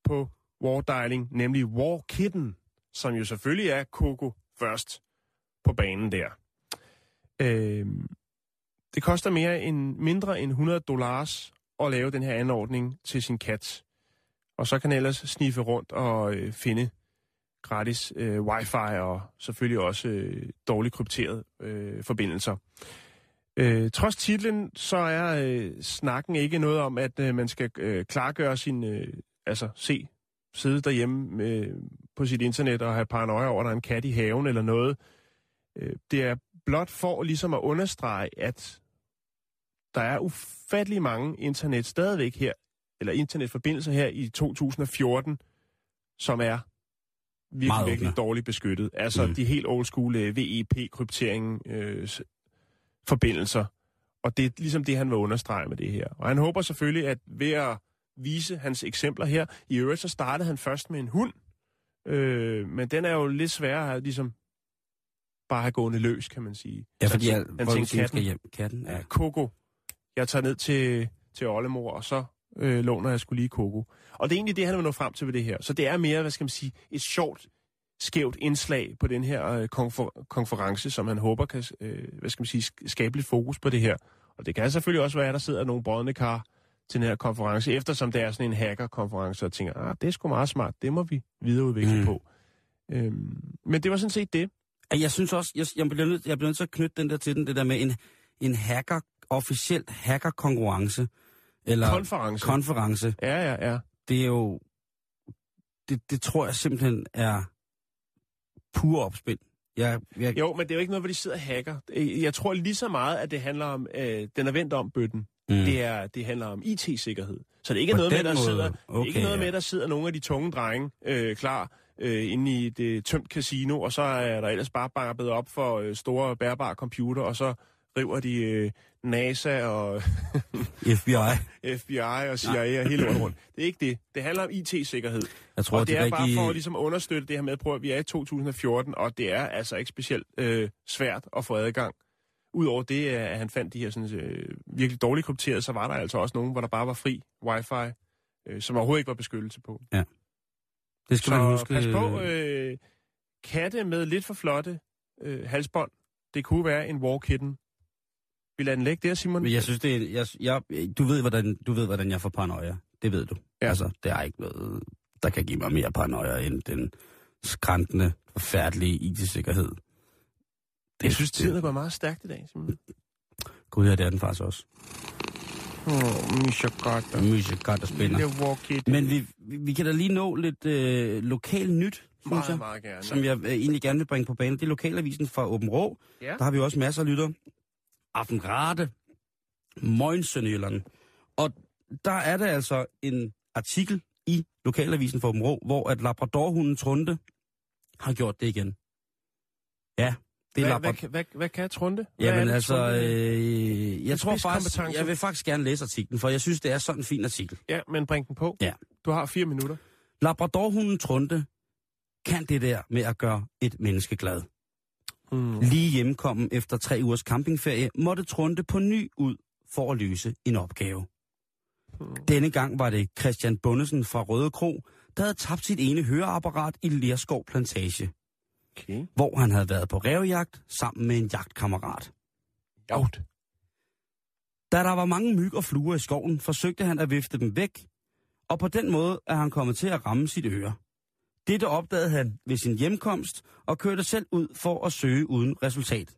på Wardialing, nemlig War Kitten, som jo selvfølgelig er Coco først på banen der. Øh, det koster mere end, mindre end 100 dollars at lave den her anordning til sin kat. Og så kan han ellers sniffe rundt og øh, finde gratis øh, wifi og selvfølgelig også øh, dårligt krypterede øh, forbindelser. Øh, trods titlen, så er øh, snakken ikke noget om, at øh, man skal øh, klargøre sin, øh, altså se, sidde derhjemme øh, på sit internet og have paranoia over, at der er en kat i haven eller noget. Øh, det er blot for ligesom at understrege, at der er ufattelig mange internet stadigvæk her, eller internetforbindelser her i 2014, som er virkelig, Meget virkelig dårligt beskyttet. Altså Mm. de helt old school øh, VEP-kryptering øh, s- forbindelser. Og det er ligesom det, han vil understrege med det her. Og han håber selvfølgelig, at ved at vise hans eksempler her, i øvrigt så startede han først med en hund, øh, men den er jo lidt sværere at ligesom bare have gående løs, kan man sige. Ja, fordi Så jeg, han tænkte, siger, skal katten, hjem. Katten, ja. Coco, jeg tager ned til, til Ollemor, og så øh, låner jeg skulle lige Coco. Og det er egentlig det, han vil nå frem til ved det her. Så det er mere, hvad skal man sige, et sjovt, skævt indslag på den her øh, konfer- konference, som han håber kan, øh, hvad skal man sige, sk- skabe lidt fokus på det her. Og det kan selvfølgelig også være, at der sidder nogle brødne kar til den her konference, eftersom det er sådan en hacker-konference, og tænker, ah, det er sgu meget smart, det må vi videreudvikle mm. på. Øhm, men det var sådan set det. Ja, Jeg synes også, jeg, jeg, bliver nødt, jeg bliver nødt til at knytte den der til den, det der med en, en hacker, officielt hackerkonkurrence, eller Konference. konference. ja, ja, ja. Det er jo, det, det tror jeg simpelthen er pur opspind. Jeg, jeg, Jo, men det er jo ikke noget, hvor de sidder og hacker. Jeg tror lige så meget, at det handler om, øh, den er vendt om bøtten. mm. Det, er, det handler om IT-sikkerhed. Så det er ikke På noget med, der måde. sidder, okay, ikke noget ja. med, der sidder nogle af de tunge drenge øh, klar øh, inde i det tømt casino, og så er der ellers bare banket op for øh, store bærbare computer, og så river de øh, NASA og FBI. FBI og CIA og hele lortet rundt. Det er ikke det. Det handler om IT-sikkerhed. Jeg tror, og det de er bare rigtige... for at ligesom understøtte det her med, at prøve, at vi er i 2014, og det er altså ikke specielt øh, svært at få adgang. Udover det, at han fandt de her sådan, øh, virkelig dårligt krypterede, så var der altså også nogen, hvor der bare var fri wifi, øh, som overhovedet ikke var beskyttelse på. Det skal man Så huske. pas på, øh, katte med lidt for flotte øh, halsbånd. Det kunne være en war kitten. Vi lader den ligge der, Simon. Men jeg synes, det er... Jeg, jeg, du, ved, hvordan, du ved, hvordan jeg får paranoia. Det ved du. Ja. Altså, det er ikke noget, der kan give mig mere paranoia end den skræntende, forfærdelige IT-sikkerhed. jeg synes, tiden er gået meget stærkt i dag, Simon. Gud, ja, det er den faktisk også. Oh, Misha Carter. Godt og spænder. Men vi, vi, kan da lige nå lidt øh, lokal nyt, synes meget, jeg. meget gerne. som jeg øh, egentlig gerne vil bringe på banen. Det er lokalavisen fra Åben Rå. Ja. Der har vi også masser af lytter. Aftenrate, Møgen Sønderjylland. Og der er der altså en artikel i lokalavisen fra Åben Rå, hvor at Labradorhunden Trunde har gjort det igen. Ja, det hvad, Labrador... hvad, hvad, hvad kan jeg trunde? Hvad Jamen det, altså, øh, jeg tror faktisk, jeg vil faktisk gerne læse artiklen, for jeg synes, det er sådan en fin artikel. Ja, men bring den på. Ja. Du har fire minutter. Labradorhunden Trunde kan det der med at gøre et menneske glad. Mm. Lige hjemkommen efter tre ugers campingferie, måtte Trunde på ny ud for at løse en opgave. Denne gang var det Christian Bundesen fra Røde Kro, der havde tabt sit ene høreapparat i Lerskov Plantage, Okay. hvor han havde været på rævejagt sammen med en jagtkammerat. Jaut. Da der var mange myg og fluer i skoven, forsøgte han at vifte dem væk, og på den måde er han kommet til at ramme sit øre. Dette opdagede han ved sin hjemkomst og kørte selv ud for at søge uden resultat.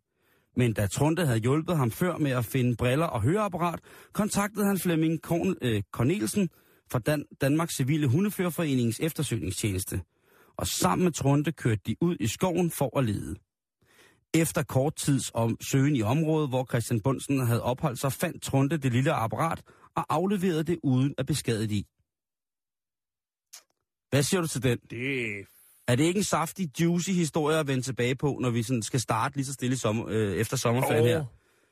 Men da Trunte havde hjulpet ham før med at finde briller og høreapparat, kontaktede han Flemming Korn, øh, Cornelsen fra Dan- Danmarks Civile Hundeførerforeningens eftersøgningstjeneste. Og sammen med Trunte kørte de ud i skoven for at lede. Efter kort tids om søgen i området, hvor Christian Bunsen havde opholdt sig, fandt Trunte det lille apparat og afleverede det uden at beskadige i. Hvad siger du til den? Det Er det ikke en saftig, juicy historie at vende tilbage på, når vi sådan skal starte lige så stille sommer, øh, efter sommerferien her?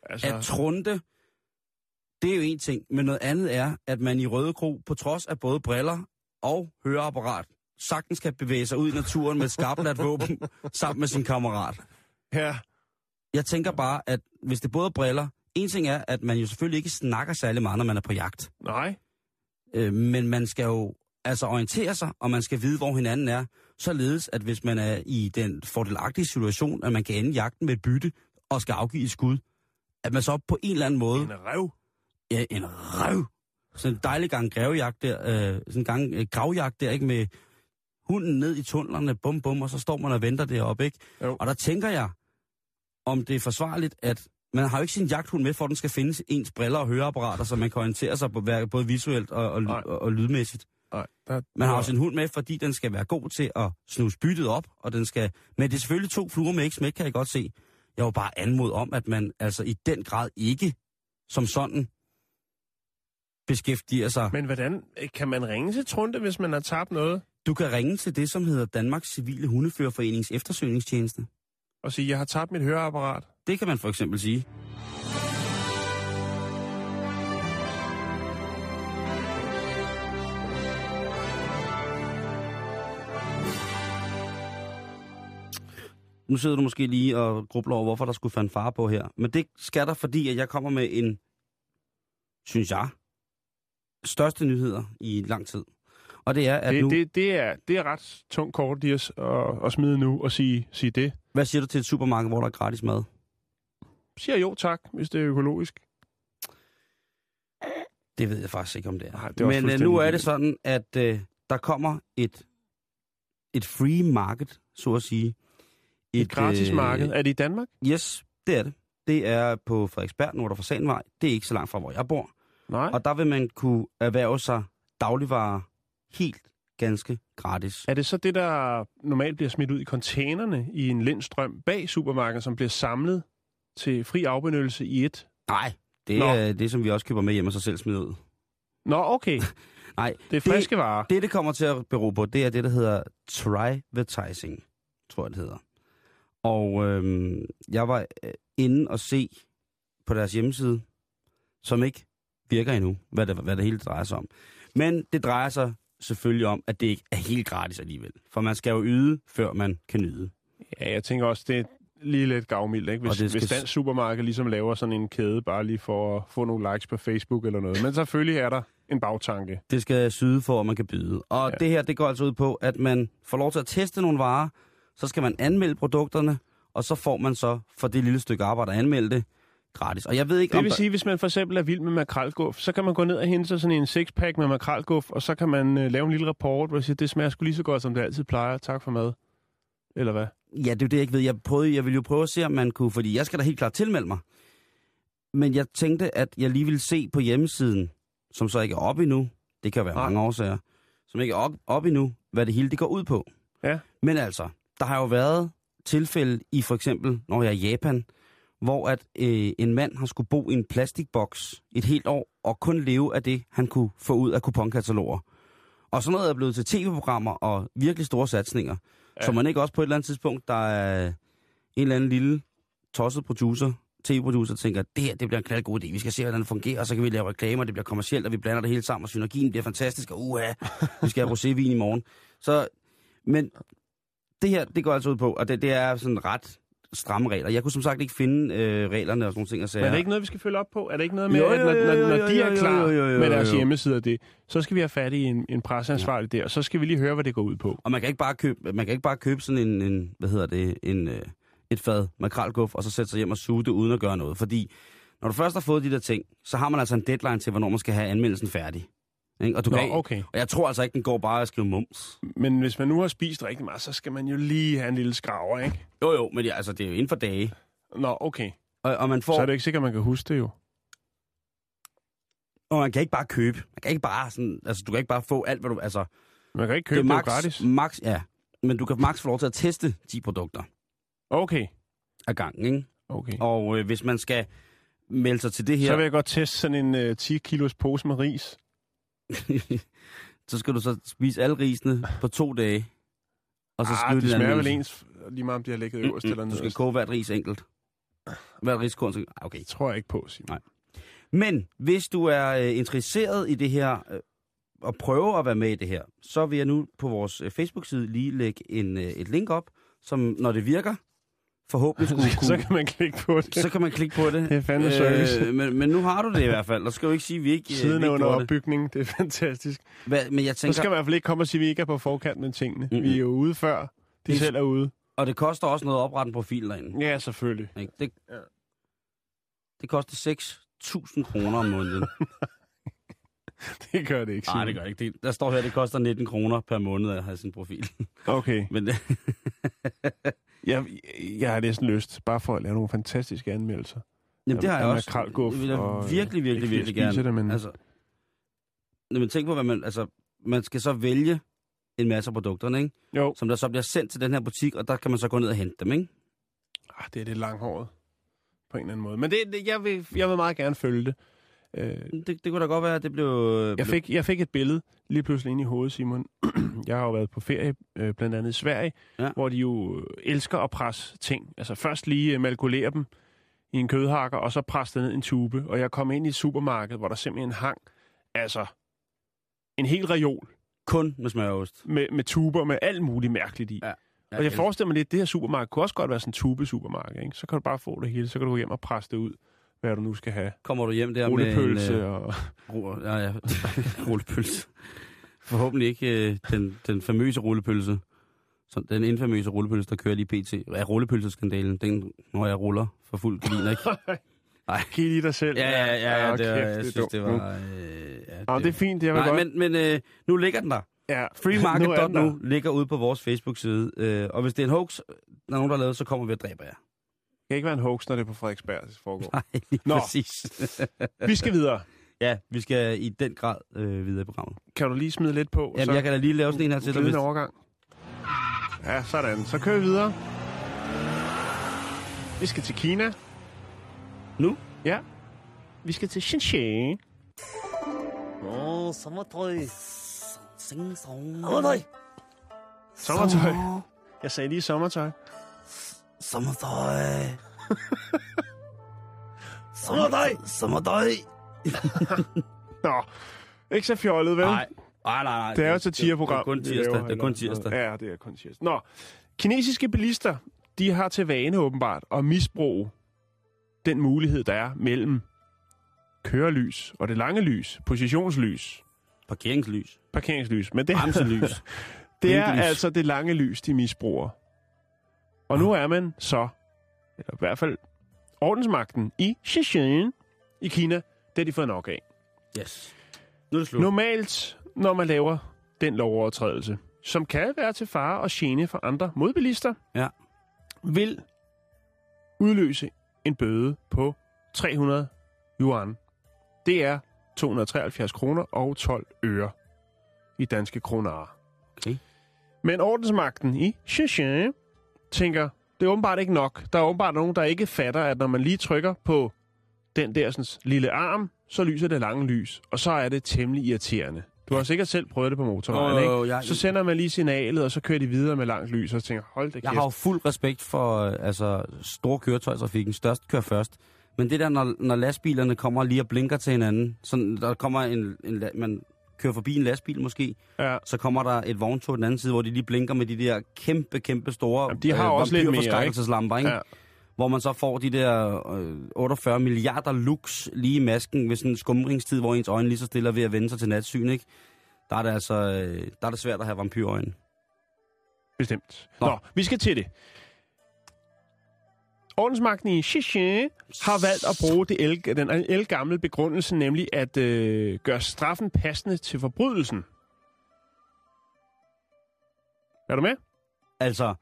Altså, At Trunte, det er jo en ting, men noget andet er, at man i Røde Kro, på trods af både briller og høreapparat, sagtens kan bevæge sig ud i naturen med et skarpladt våben sammen med sin kammerat. her. Jeg tænker bare, at hvis det både er briller, en ting er, at man jo selvfølgelig ikke snakker særlig meget, når man er på jagt. Nej. Øh, men man skal jo altså orientere sig, og man skal vide, hvor hinanden er, således at hvis man er i den fordelagtige situation, at man kan ende jagten med et bytte og skal afgive et skud, at man så på en eller anden måde, En rev. ja, en røv, sådan en dejlig gang grævejagt der, øh, sådan en gang øh, gravjagt der, ikke, med hunden ned i tunnelerne, bum bum, og så står man og venter deroppe, ikke? Jo. Og der tænker jeg, om det er forsvarligt, at man har jo ikke sin jagthund med, for den skal finde ens briller og høreapparater, så man kan orientere sig på, både visuelt og, og, og, og lydmæssigt. Nej, der, Man har jo sin hund med, fordi den skal være god til at snuse byttet op, og den skal... Men det er selvfølgelig to fluer med ikke smæk, kan jeg godt se. Jeg vil bare anmode om, at man altså i den grad ikke som sådan beskæftiger sig. Men hvordan kan man ringe til Trunte, hvis man har tabt noget? Du kan ringe til det, som hedder Danmarks Civile Hundeførerforenings eftersøgningstjeneste. Og sige, jeg har tabt mit høreapparat. Det kan man for eksempel sige. Nu sidder du måske lige og grubler over, hvorfor der skulle far på her. Men det skal der, fordi at jeg kommer med en, synes jeg, største nyheder i lang tid. Og det er, at Det, nu... det, det, er, det er ret tungt kort, Dias, at, at smide nu og sige, sige det. Hvad siger du til et supermarked, hvor der er gratis mad? Siger jo tak, hvis det er økologisk. Det ved jeg faktisk ikke, om det er. Nej, det er Men øh, nu er det sådan, at øh, der kommer et, et free market, så at sige. Et gratis marked. Er det i Danmark? Yes, det er det. Det er på Frederiksberg, nord for Fasanvej. Det er ikke så langt fra, hvor jeg bor. Nej. Og der vil man kunne erhverve sig dagligvarer helt ganske gratis. Er det så det, der normalt bliver smidt ud i containerne i en lindstrøm bag supermarkedet, som bliver samlet til fri afbenyttelse i et? Nej, det Nå. er det, som vi også køber med hjem og sig selv smider ud. Nå, okay. Nej, Det er friske varer. Det, det kommer til at bero på, det er det, der hedder trivertising, tror jeg, det hedder. Og øhm, jeg var øh, inde og se på deres hjemmeside, som ikke virker endnu, hvad det, hvad det hele drejer sig om. Men det drejer sig selvfølgelig om, at det ikke er helt gratis alligevel. For man skal jo yde, før man kan nyde. Ja, jeg tænker også, det er lige lidt gavmildt, ikke? Hvis, skal hvis dansk supermarked ligesom laver sådan en kæde, bare lige for at få nogle likes på Facebook eller noget. Men selvfølgelig er der en bagtanke. Det skal syde for, at man kan byde. Og ja. det her, det går altså ud på, at man får lov til at teste nogle varer, så skal man anmelde produkterne, og så får man så for det lille stykke arbejde at anmelde det gratis. Og jeg ved ikke, Det om vil der- sige, hvis man for eksempel er vild med makrelguf, så kan man gå ned og hente sig sådan en sixpack med makrelguf, og så kan man øh, lave en lille rapport, hvor man siger, det smager sgu lige så godt, som det altid plejer. Tak for mad. Eller hvad? Ja, det er det, jeg ikke ved. Jeg, prøvede, jeg ville jo prøve at se, om man kunne... Fordi jeg skal da helt klart tilmelde mig. Men jeg tænkte, at jeg lige ville se på hjemmesiden, som så ikke er oppe endnu. Det kan være Nej. mange årsager. Som ikke er op, op endnu, hvad det hele det går ud på. Ja. Men altså, der har jo været tilfælde i for eksempel, når jeg er i Japan, hvor at øh, en mand har skulle bo i en plastikboks et helt år, og kun leve af det, han kunne få ud af kuponkataloger. Og sådan noget er blevet til tv-programmer og virkelig store satsninger. Ja. Så man ikke også på et eller andet tidspunkt, der er en eller anden lille tosset producer, tv-producer, tænker, det her det bliver en knaldgod idé. Vi skal se, hvordan det fungerer, og så kan vi lave reklamer, det bliver kommercielt, og vi blander det hele sammen, og synergien bliver fantastisk, og uha, vi skal have rosévin i morgen. Så, men det her, det går altså ud på, og det, det er sådan ret stramme regler. Jeg kunne som sagt ikke finde øh, reglerne og sådan nogle ting og Men er sager. det ikke noget, vi skal følge op på? Er det ikke noget med, Jo, at jo, når, jo, når, jo, når jo, de er klar med deres jo. hjemmeside og det, så skal vi have fat i en, en presseansvarlig der, og så skal vi lige høre, hvad det går ud på. Og man kan ikke bare købe, man kan ikke bare købe sådan en, en hvad hedder det, en, øh, et fad makralguf, og så sætte sig hjem og suge det uden at gøre noget. Fordi når du først har fået de der ting, så har man altså en deadline til, hvornår man skal have anmeldelsen færdig. Ikke? Og, du Nå, kan, okay. og jeg tror altså ikke, den går bare at skrive mums. Men hvis man nu har spist rigtig meget, så skal man jo lige have en lille skraver, ikke? Jo jo, men ja, altså, det er jo inden for dage. Nå, okay. Og, og, man får, Så er det ikke sikkert, man kan huske det jo. og man kan ikke bare købe. Man kan ikke bare sådan, altså, du kan ikke bare få alt, hvad du... Altså, Man kan ikke det købe det, det er jo gratis. Max, ja, men du kan max få lov til at teste 10 produkter Okay. ad gangen, ikke? okay. Og øh, hvis man skal melde sig til det her... Så vil jeg godt teste sådan en uh, 10 kilos pose med ris. så skal du så spise alle risene på to dage. Og så skrive det smager vel ens, lige meget om de har ligget øverst eller Du skal nederst. koge hvert ris enkelt. Hvert riskorn. så- Ah, Okay. Det tror jeg ikke på, Simon. Nej. Men hvis du er øh, interesseret i det her, øh, og prøver at være med i det her, så vil jeg nu på vores øh, Facebook-side lige lægge en, øh, et link op, som når det virker, forhåbentlig skulle kunne... så kan man klikke på det. så kan man klikke på det. Det er fandme service. men, men nu har du det i hvert fald, og så skal du ikke sige, at vi ikke, øh, Siden er under opbygning. Det er fantastisk. Hvad, men jeg Så tænker, skal man i hvert fald ikke komme og sige, at vi ikke er på forkant med tingene. Mm-mm. Vi er jo ude før. De Det- selv er ude. og det koster også noget at oprette en profil derinde. Ja, selvfølgelig. Ikke? Det, det koster 6.000 kroner om måneden. Det gør det ikke, Nej, det gør ikke. Det, der står her, at det koster 19 kroner per måned at have sin profil. Okay. Men Jeg, jeg har næsten lyst, bare for at lave nogle fantastiske anmeldelser. jamen, det har jeg Af også. makrelguf Det vil jeg og, øh, virkelig, virkelig, jeg virkelig gerne. det, men- Altså, når man tænker på, hvad man... Altså, man skal så vælge en masse af produkterne, ikke? Jo, som der så bliver sendt til den her butik, og der kan man så gå ned og hente dem, ikke? ah, det er det langhåret på en eller anden måde. Men det, det, jeg, vil, jeg vil meget gerne følge det. Øh, Det, det kunne da godt være, at det blev... jeg, blev- fik, jeg fik et billede lige pludselig ind i hovedet, Simon. jeg har jo været på ferie, øh, blandt andet i Sverige, Ja. hvor de jo øh, elsker at presse ting. Altså først lige øh, malkulere dem i en kødhakker, og så presse det ned i en tube. Og jeg kom ind i et supermarked, hvor der simpelthen hang altså en hel reol Kun med smørost. med, med tuber med alt muligt mærkeligt i. Ja. Og jeg forestiller mig lidt, at det her supermarked kunne også godt være sådan en tube-supermarked. Ikke? Så kan du bare få det hele, så kan du gå hjem og presse det ud, hvad du nu skal have. Kommer du hjem der med en... Rullepølse øh, og... ru- ja, ja. rullepølse. Forhåbentlig ikke øh, den, den famøse rullepølse. Så den infamøse rullepølse, der kører lige pt. Ja, rullepølseskandalen, den, når jeg ruller for fuld gardin, ikke? Giv lige dig selv. Ja, ja, ja, ja Åh, det var, kæft, jeg synes, det var... Øh, ja, Nå, det er fint, jeg vil Nej, godt. men, men øh, nu ligger den der. ja. Freemarket.nu ligger ude på vores Facebook-side. Øh, og hvis det er en hoax, der er nogen, der har lavet, så kommer vi og dræber jer kan ikke være en hoax, når det er på Frederiksberg, det foregår. Nej, lige præcis. vi skal videre. Ja, vi skal i den grad øh, videre i programmet. Kan du lige smide lidt på? Jamen, så jeg kan da lige lave sådan en her til dig. Hvis... overgang. Ja, sådan. Så kører vi videre. Vi skal til Kina. Nu? Ja. Vi skal til Shenzhen. Åh, sommertøj. Sommertøj. Sommertøj. Jeg sagde lige sommertøj. Som dig. som dig. Som dig. Ikke så fjollet, vel? Nej. Nej, nej, nej. Det er jo et satireprogram. Det er kun tirsdag. Det er kun tirsdag. Ja, det er kun tirsdag. Nå, kinesiske bilister, de har til vane åbenbart at misbruge den mulighed, der er mellem kørelys og det lange lys, positionslys. Parkeringslys. Parkeringslys, men det, Bremselys. det er Vinkelys. altså det lange lys, de misbruger. Og nu er man så eller i hvert fald ordensmagten i Xinjiang i Kina, det har de fået nok af. Yes. Nu er det slut. Normalt, når man laver den lovovertrædelse, som kan være til fare og gene for andre modbilister, Ja. vil udløse en bøde på 300 yuan. Det er 273 kroner og 12 øre i danske kroner. Okay. Men ordensmagten i Xinjiang tænker, det er åbenbart ikke nok. Der er åbenbart nogen, der ikke fatter, at når man lige trykker på den der sådan, lille arm, så lyser det lange lys. Og så er det temmelig irriterende. Du har sikkert selv prøvet det på motorvejen, Åh, ikke? jeg- Så sender man lige signalet, og så kører de videre med langt lys, og så tænker, hold da Jeg kæft. har jo fuld respekt for altså, store køretøjtrafikken. Størst kører først. Men det der, når, når lastbilerne kommer lige og blinker til hinanden, sådan, der kommer en, en, man kører forbi en lastbil måske, Ja. så kommer der et vogntog den anden side, hvor de lige blinker med de der kæmpe, kæmpe store Jamen, de har også lidt mere, ikke? ikke? Ja. Hvor man så får de der øh, 48 milliarder lux lige i masken ved sådan en skumringstid, hvor ens øjne lige så stille er ved at vende sig til natsyn, ikke? Der er det altså øh, der er det svært at have vampyrøjne. Bestemt. Nå. Nå, vi skal til det. Ordensmagten i Xinjiang har valgt at bruge det el, den elgamle begrundelse, nemlig at øh, gøre straffen passende til forbrydelsen. Er du med? Altså,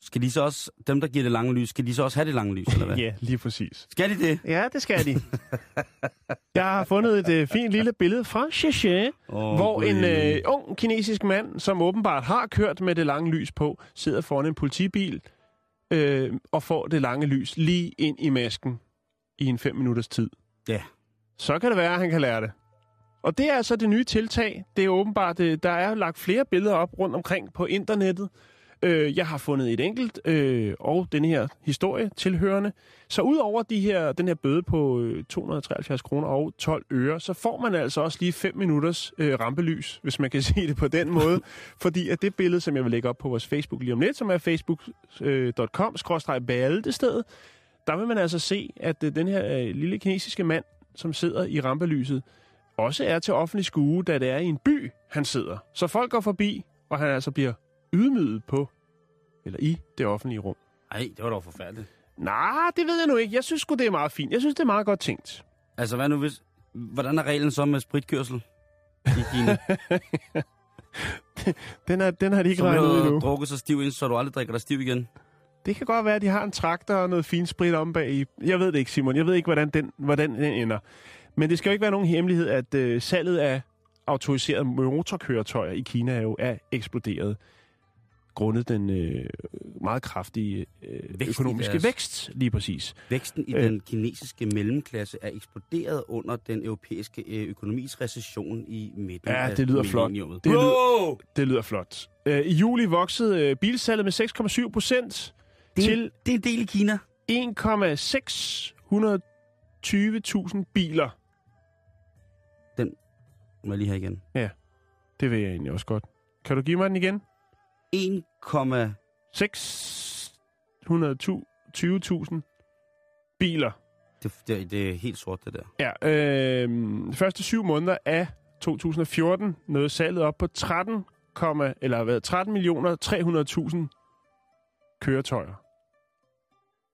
skal de så også, dem der giver det lange lys, skal de så også have det lange lys, eller hvad? Ja, lige præcis. Skal de det? Ja, det skal de. Jeg har fundet et øh, fint lille billede fra Xinjiang, Oh, hvor en øh, ung kinesisk mand, som åbenbart har kørt med det lange lys på, sidder foran en politibil øh, og får det lange lys lige ind i masken i en fem minutters tid. Ja. Så kan det være, at han kan lære det. Og det er altså det nye tiltag. Det er åbenbart, øh, der er lagt flere billeder op rundt omkring på internettet. Øh, jeg har fundet et enkelt, øh, og den her historie tilhørende. Så udover de her, den her bøde på øh, 273 kroner og 12 øre, så får man altså også lige 5 minutters øh, rampelys, hvis man kan sige det på den måde. fordi at det billede, som jeg vil lægge op på vores Facebook lige om lidt, som er facebook.com-bæltestedet, øh, der vil man altså se, at øh, den her øh, lille kinesiske mand, som sidder i rampelyset, også er til offentlig skue, da det er i en by, han sidder. Så folk går forbi, og han altså bliver ydmyget på, eller i det offentlige rum. Nej, det var dog forfærdeligt. Nej, det ved jeg nu ikke. Jeg synes sgu, det er meget fint. Jeg synes, det er meget godt tænkt. Altså, hvad nu hvis... Hvordan er reglen så med spritkørsel i Kina? Den, er, den har de ikke Som regnet ud endnu. drukket sig stiv ind, så du aldrig drikker dig stiv igen. Det kan godt være, at de har en traktor og noget fint sprit om bag i. Jeg ved det ikke, Simon. Jeg ved ikke, hvordan den, hvordan den ender. Men det skal jo ikke være nogen hemmelighed, at øh, salget af autoriserede motorkøretøjer i Kina er jo er eksploderet. Grundet den øh, meget kraftige øh, i økonomiske deres- vækst, lige præcis. Væksten i Øh. den kinesiske mellemklasse er eksploderet under den europæiske øh, økonomis recession i midten Ja, af det lyder flot. Det lyder- Wow! Det lyder flot. Øh, I juli voksede øh, bilsalget med 6,7 procent til det er en del i Kina. 1,620.000 biler. Må jeg lige have igen. Det vil jeg egentlig også godt. Kan du give mig den igen? 1, 620.000 biler. det, det, det er helt sort, det der. Ja, øh, de første syv måneder af 2014 nåede salget op på 13, eller hvad, 13 millioner 300.000 køretøjer.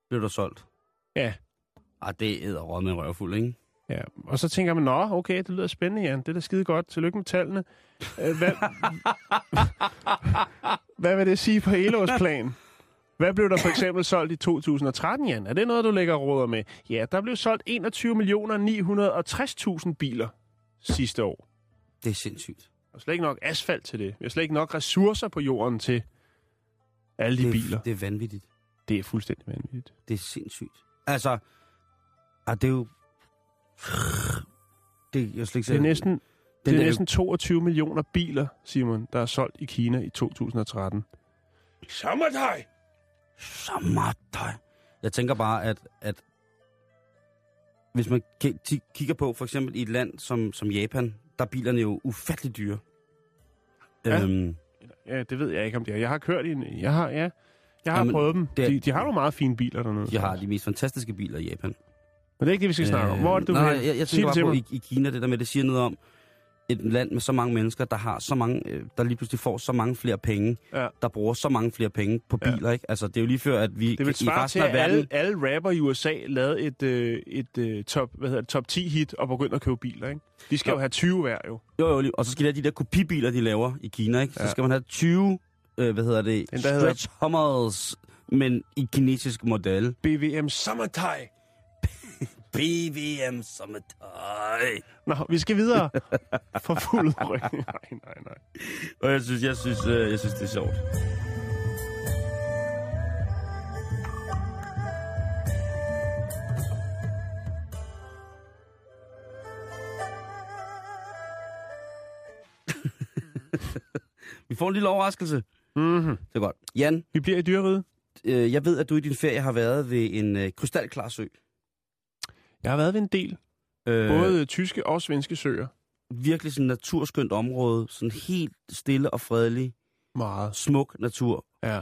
Blev der solgt? Ja. Ah, det er æderråd med røvfuld, ikke? Ja, og så tænker man, nå, okay, det lyder spændende, Jan. Det er da skide godt. Tillykke med tallene. Øh, hvad, hvad vil det sige på helårsplan? Hvad blev der for eksempel solgt i 2013, Jan? Er det noget, du lægger råder med? Ja, der blev solgt 21 millioner 960.000 biler sidste år. Det er sindssygt. Og slet ikke nok asfalt til det. Vi har slet ikke nok ressourcer på jorden til alle de det, er- biler. Det er vanvittigt. Det er fuldstændig vanvittigt. Det er sindssygt. Altså, ah, det er jo... Det, jeg slet ikke Det er næsten, den det er der- næsten 22 millioner biler, Simon, der er solgt i Kina i 2013. Sommertøj! Sommertøj. Jeg tænker bare, at, at hvis man ti- kigger på for eksempel i et land som, som Japan, der er bilerne jo ufattelig dyre. Ja. Øhm, Ja, det ved jeg ikke, om det er. Jeg har kørt i en... Jeg har, ja, jeg har Jamen, prøvet dem. det er- De, de har nogle meget fine biler dernede. de har de mest fantastiske biler i Japan. Men det er ikke det, vi skal snakke om. Hvor er det, du Øh, nej, vil? jeg, jeg tænker bare på i, i Kina, det der med, det siger noget om, et land med så mange mennesker, der har så mange, øh, der lige pludselig får så mange flere penge, Ja. der bruger så mange flere penge på Ja. biler, ikke? Altså, det er jo lige før, at vi Det vil i svare resten til, af verden... alle, alle rapper i USA lavede et, øh, et øh, top, hvad hedder det, top 10 hit og begyndte at købe biler, ikke? De skal jo, Jo. have 20 hver, jo. Jo, jo, og så skal de have de der kopibiler, de laver i Kina, ikke? Så Ja. skal man have 20, øh, hvad hedder det, Den, der hedder- stretch hummers, men i kinesisk model. BVM Summertime. BVM som et tøj. Nå, vi skal videre. For fuld ryg. Nej, nej, nej. Og jeg synes, jeg synes, øh, jeg synes, det er sjovt. Vi får en lille overraskelse. Mm-hmm. Det er godt. Jan, Vi bliver i dyreriget. øh, jeg ved, at du i din ferie har været ved en øh, krystalklar sø. Jeg har været ved en del. Øh, Både tyske og svenske søer. Virkelig sådan et naturskønt område. Sådan helt stille og fredelig. Meget. Smuk natur. Ja.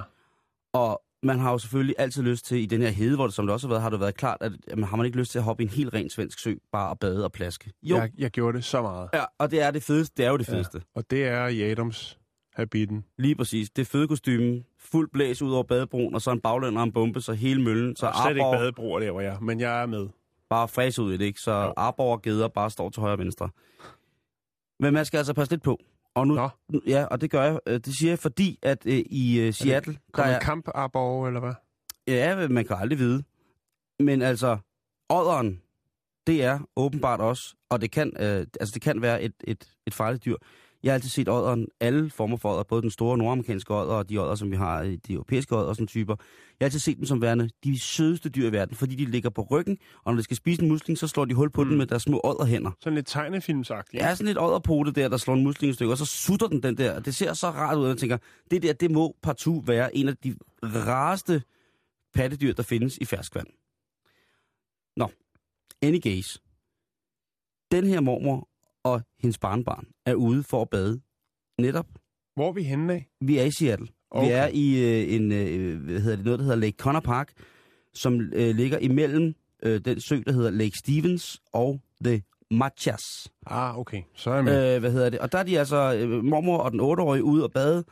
Og man har jo selvfølgelig altid lyst til, i den her hede, hvor det som det også har været, har det været klart, at man har man ikke lyst til at hoppe i en helt ren svensk sø, bare at bade og plaske. Jo, Jeg, jeg gjorde det så meget. ja, og det er det fedeste. Det er jo det Ja. fedeste. Og det er i Adams habitten. Lige præcis. Det er fede kostyme, fuld blæs ud over badebroen, og så en baglænder og en bombe, så hele møllen, så Så slet ikke badebroer der, hvor jeg. Men jeg er med. Bare fræs ud i det, ikke? Så Jo. Arbor og Geder bare står til højre og venstre. Men man skal altså passe lidt på. Og nu, Nå. ja, og det gør jeg. øh, Det siger jeg, fordi at øh, i øh, Seattle, der Kommer er, er... kamp Arbor, eller hvad? Ja, man kan aldrig vide. Men altså, odderen, det er åbenbart også, og det kan, øh, altså det kan være et, et, et farligt dyr. Jeg har altid set odderen, alle former for odder, både den store nordamerikanske odder og de odder, som vi har, i de europæiske odder og sådan typer. Jeg har altid set dem som værende de sødeste dyr i verden, fordi de ligger på ryggen, og når de skal spise en musling, så slår de hul på mm. den med deres små odderhænder. Sådan lidt tegnefilmsagtigt. Er sådan et odderpote der, der slår en musling i stykker, og så sutter den den der. Det ser så rart ud, at jeg tænker, det der, det må partout være en af de rareste pattedyr, der findes i ferskvand. Nå, any case. Den her mormor og hendes barnbarn er ude for at bade. Netop. Hvor er vi henne af? Vi er i Seattle. Okay. Vi er i øh, en, øh, hvad hedder det, noget, der hedder Lake Connor Park, som øh, ligger imellem øh, den sø, der hedder Lake Stevens og The Machas. Ah, okay. Så er jeg med. Øh, hvad hedder det? Og der er de altså, øh, mormor og den 8-årige ude og bade,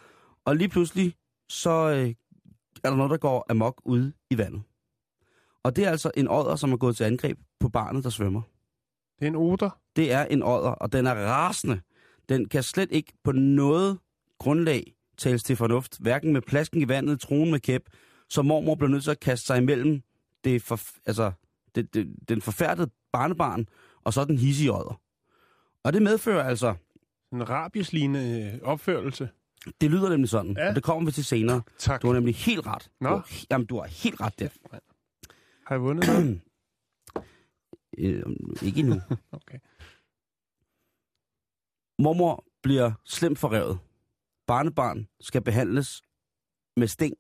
og lige pludselig, så øh, er der noget, der går amok ude i vandet. Og det er altså en odder, som er gået til angreb på barnet, der svømmer. Det er en oter. Det er en odder, og den er rasende. Den kan slet ikke på noget grundlag tales til fornuft, hverken med plasken i vandet, troen med kæp, så mormor blev nødt til at kaste sig imellem det for, altså, det, det, den forfærdede barnebarn, og så den hissige odder. Og det medfører altså, En rabieslignende øh, opførelse. det lyder nemlig sådan, Ja. og det kommer vi til senere. Tak. Du har nemlig helt ret. Nå. Du har, jamen, du har helt ret der. Har jeg vundet noget? Øh, ikke endnu. Okay. Mormor bliver slemt forrevet. Barnebarn skal behandles med sting.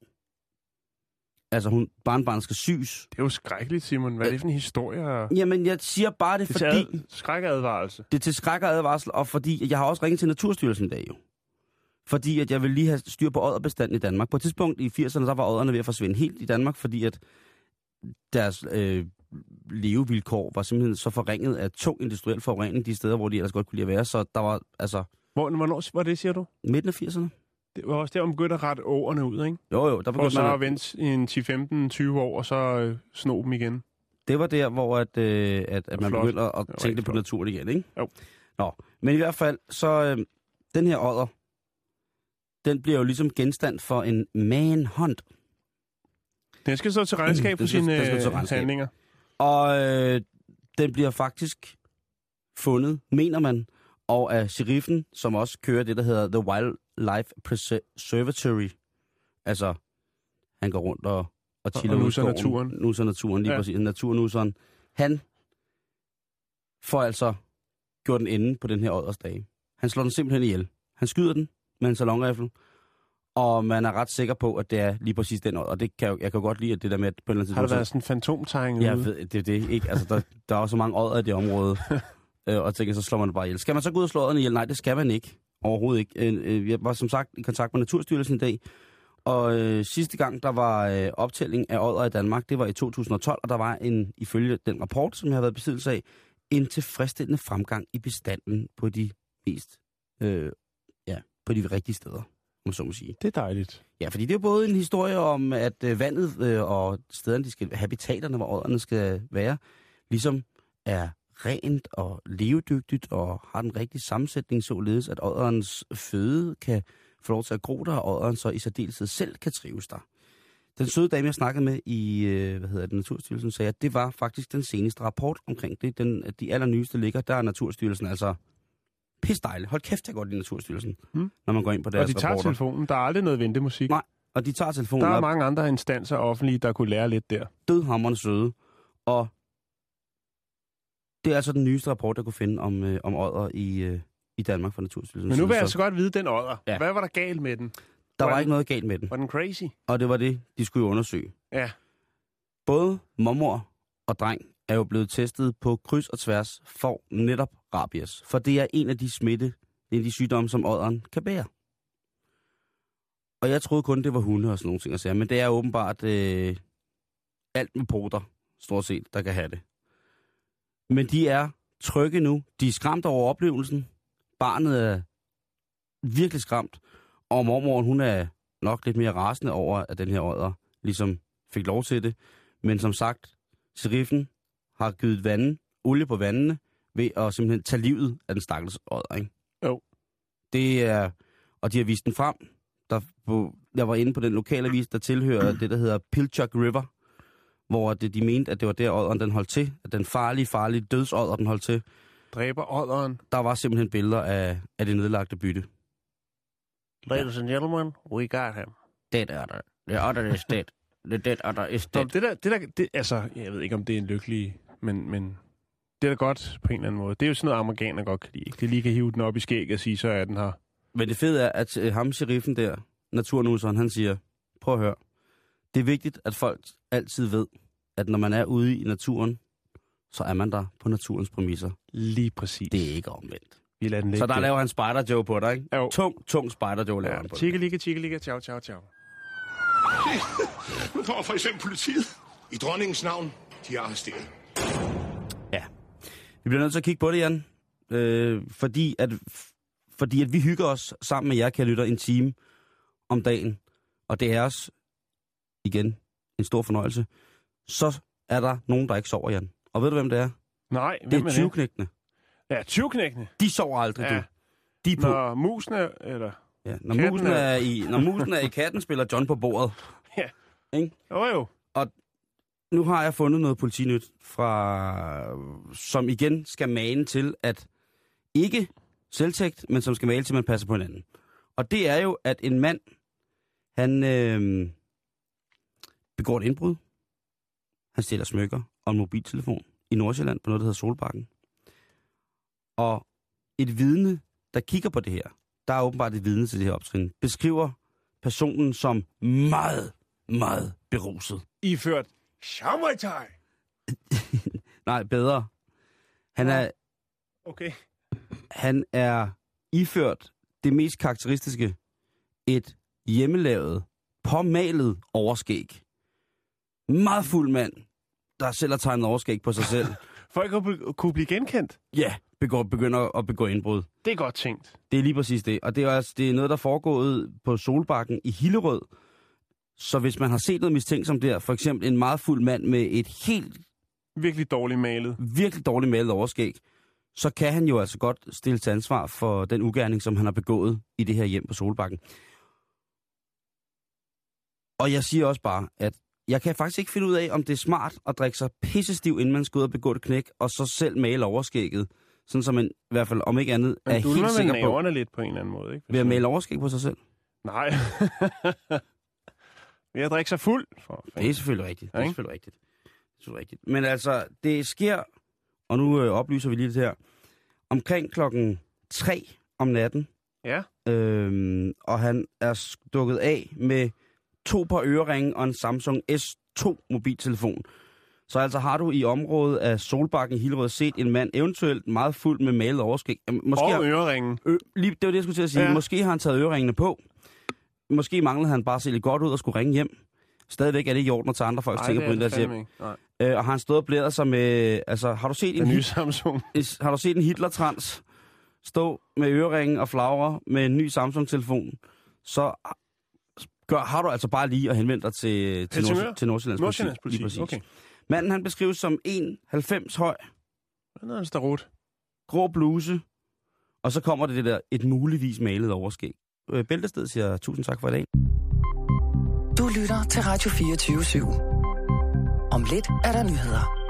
Altså, hun, barnebarn skal syes. Det er jo skrækkeligt, Simon. Hvad er det for en historie? Jamen, jeg siger bare det, Det er fordi... ad... skrækadvarelse. Det er til skræk og advarsel, og fordi jeg har også ringet til Naturstyrelsen i dag jo. Fordi at jeg vil lige have styr på odderbestanden i Danmark. På et tidspunkt i 80'erne, der var odderne ved at forsvinde helt i Danmark, fordi at deres øh, levevilkår var simpelthen så forringet af tung industriel forurening de steder, hvor de ellers godt kunne lide at være. Så der var, altså, Hvor, hvornår var det, siger du? midten af 80'erne. Det var også der, man begyndte at rette åerne ud, ikke? Jo, jo, der begyndte så man at vente en 10, 15, 20 år, og så øh, sno dem igen. Det var der, hvor at, øh, at, at man Flot. begyndte at var tænke lidt på naturen igen, ikke? Jo. Nå, men i hvert fald, så øh, den her odder, den bliver jo ligesom genstand for en manhunt. Den skal så til regnskab for sine øh, handlinger. Og øh, den bliver faktisk fundet, mener man, og af sheriffen, som også kører det, der hedder The Wildlife Preservatory. Altså, han går rundt og, og chiller og ud i nusser skoven. naturen. Nusser naturen, lige Ja. præcis. Naturnusseren. Han får altså gjort den ende på den her åddersdage. Han slår den simpelthen ihjel. Han skyder den med en salonrifle, og man er ret sikker på, at det er lige præcis den odder. Og det kan jeg, kan godt lide, at det der med, at på et eller andet Har der været sådan en fantomtegning Ja, ved, det er det, ikke? Altså, der, der er jo så mange odder i det område. øh, og tænker, så slår man det bare ihjel. Skal man så gå ud og slå odderne ihjel? Nej, det skal man ikke. Overhovedet ikke. Øh, øh, jeg var som sagt i kontakt med Naturstyrelsen i dag. Og øh, sidste gang, der var øh, optælling af odder i Danmark, det var i 2012, og der var en, ifølge den rapport, som jeg har været besiddelse af, en tilfredsstillende fremgang i bestanden på de mest, øh, ja, på de rigtige steder, om så må sige. Det er dejligt. Ja, fordi det er jo både en historie om, at øh, vandet øh, og stederne, de skal, habitaterne, hvor ådderne skal være, ligesom er rent og levedygtigt og har den rigtige sammensætning, således at ådderens føde kan få lov til at gro der, og ådderen så i særdeleshed selv kan trives der. Den søde dame, jeg snakkede med i øh, hvad hedder det, Naturstyrelsen, sagde, at det var faktisk den seneste rapport omkring det. Den, de allernyeste ligger, der er Naturstyrelsen altså pis dejligt. Hold kæft, jeg går i Naturstyrelsen, Hmm. når man går ind på Og deres de tager rapporter. telefonen. Der er aldrig noget ventemusik. Nej, Og de tager telefonen Der er op, mange andre instanser offentlige, der kunne lære lidt der. dødhammerende søde, og det er altså den nyeste rapport, der kunne finde om, øh, om ådder i, øh, i Danmark fra Naturstyrelsen. Men nu vil jeg Så altså godt vide den odder. Ja. Hvad var der galt med den? Der var Hvordan- ikke noget galt med den, Var den crazy? og det var det, de skulle jo undersøge. Ja. Både mormor og dreng er jo blevet testet på kryds og tværs for netop rabies. For det er en af de smitte, en af de sygdomme, som ådderen kan bære. Og jeg troede kun, det var hunde og sådan nogle ting at sige, men det er åbenbart øh, alt med poter, stort set, der kan have det. Men de er trygge nu. De er skræmt over oplevelsen. Barnet er virkelig skræmt. Og mormoren, hun er nok lidt mere rasende over, at den her ådder ligesom fik lov til det. Men som sagt, sheriffen har givet vanden, olie på vandene, ved at simpelthen tage livet af den stakkels ådder, ikke? Jo. Det er, og de har vist den frem. Der, på, jeg var inde på den lokale avis, der tilhører det, der hedder Pilchuck River, hvor det, de mente, at det var der ådderen, den holdt til. At den farlige, farlige dødsådder, den holdt til. Dræber odderen. Der var simpelthen billeder af, af det nedlagte bytte. Ladies and gentlemen, we got him. Dead otter. The otter is dead. The dead otter is Nå, dead. det der, det der, det, altså, jeg ved ikke, om det er en lykkelig, men, men det er da godt på en eller anden måde. Det er jo sådan noget, amerikaner godt kan lide. ikke? De lige kan hive den op i skæg og sige, så er den her. Men det fede er, at øh, ham, sheriffen der, naturnusseren, han siger, prøv at høre, det er vigtigt, at folk altid ved, at når man er ude i naturen, så er man der på naturens præmisser. Lige præcis. Det er ikke omvendt. Vi lader den ligge Så der laver han spider-joe på dig, ikke? Jo. Tung, tung spider-joe laver Ja, han på dig. tikkelika, tikkelika, ciao, ciao, ciao. Nu kommer for eksempel politiet. I dronningens navn, de er arresteret. Vi bliver nødt til at kigge på det, Jan. Øh, fordi, at, fordi at vi hygger os sammen med jer, kære lytter, en time om dagen. Og det er os, igen, en stor fornøjelse. Så er der nogen, der ikke sover, Jan. Og ved du, hvem det er? Nej, Det hvem er er det? 20-knægtene. Ja, 20 De sover aldrig, Ja. du. De er på. Når musene, eller... Ja, når, musen er- er i, når musen er i katten, spiller John på bordet. Ja. Ikke? Jo, jo. Nu har jeg fundet noget politinyt, fra, som igen skal mane til, at ikke selvtægt, men som skal male til, at man passer på hinanden. Og det er jo, at en mand, han øh, begår et indbrud. Han stjæler smykker og en mobiltelefon i Nordsjælland på noget, der hedder Solbakken. Og et vidne, der kigger på det her, der er åbenbart et vidne til det her optrin, beskriver personen som meget, meget beruset. Iført Shamaitai. Nej, bedre. Han er, Okay. han er iført det mest karakteristiske, et hjemmelavet, påmalet overskæg. Meget fuld mand, der selv har tegnet overskæg på sig selv. Folk kunne, kunne blive genkendt. ja, begår, begynder at begå indbrud. Det er godt tænkt. Det er lige præcis det. Og det er, altså, det er noget, der er foregået på Solbakken i Hillerød. Så hvis man har set noget mistænksomt der, for eksempel en meget fuld mand med et helt Virkelig dårligt malet. virkelig dårligt malet overskæg, så kan han jo altså godt stille til ansvar for den ugerning, som han har begået i det her hjem på Solbakken. Og jeg siger også bare, at jeg kan faktisk ikke finde ud af, om det er smart at drikke sig pissestiv, inden man skal ud og begå et knæk, og så selv male overskægget. Sådan som man i hvert fald, om ikke andet, er Men du helt sikker på, naverne lidt på en eller anden måde, ikke? ved at male overskæg på sig selv. Nej. Ved at drikke sig fuld. For Det er selvfølgelig rigtigt. Det er selvfølgelig rigtigt. Det er selvfølgelig rigtigt. Men altså, det sker, og nu øh, oplyser vi lige det her, omkring klokken 3 om natten, Ja. Øhm, og han er stukket af med to par øreringe og en Samsung S2 mobiltelefon. Så altså har du i området af Solbakken i Hillerød set en mand, eventuelt meget fuld med malet overskæg. Måske Og øreringen. ø, lige, det var det, jeg skulle til at sige. Ja. Måske har han taget øreringene på. Måske manglede han bare at se lidt godt ud og skulle ringe hjem. Stadigvæk er det i orden at tage andre folks ting og bryde deres hjem. Øh, og har han stået og blæret sig med... Altså, har du set en, Den nye hit, Samsung. har du set en Hitler-trans? stå med øreringen og flagre med en ny Samsung-telefon, så gør, har du altså bare lige at henvende dig til, til? Nord, til Nordsjællands, Nordsjællands Lige politi. præcis. Okay. Manden han beskrives som 1,90 høj, Han er en starot. grå bluse, og så kommer det det der, et muligvis malet overskæg. Øh, Bæltested siger tusind tak for i dag. Du lytter til Radio 24 /7. Om lidt er der nyheder.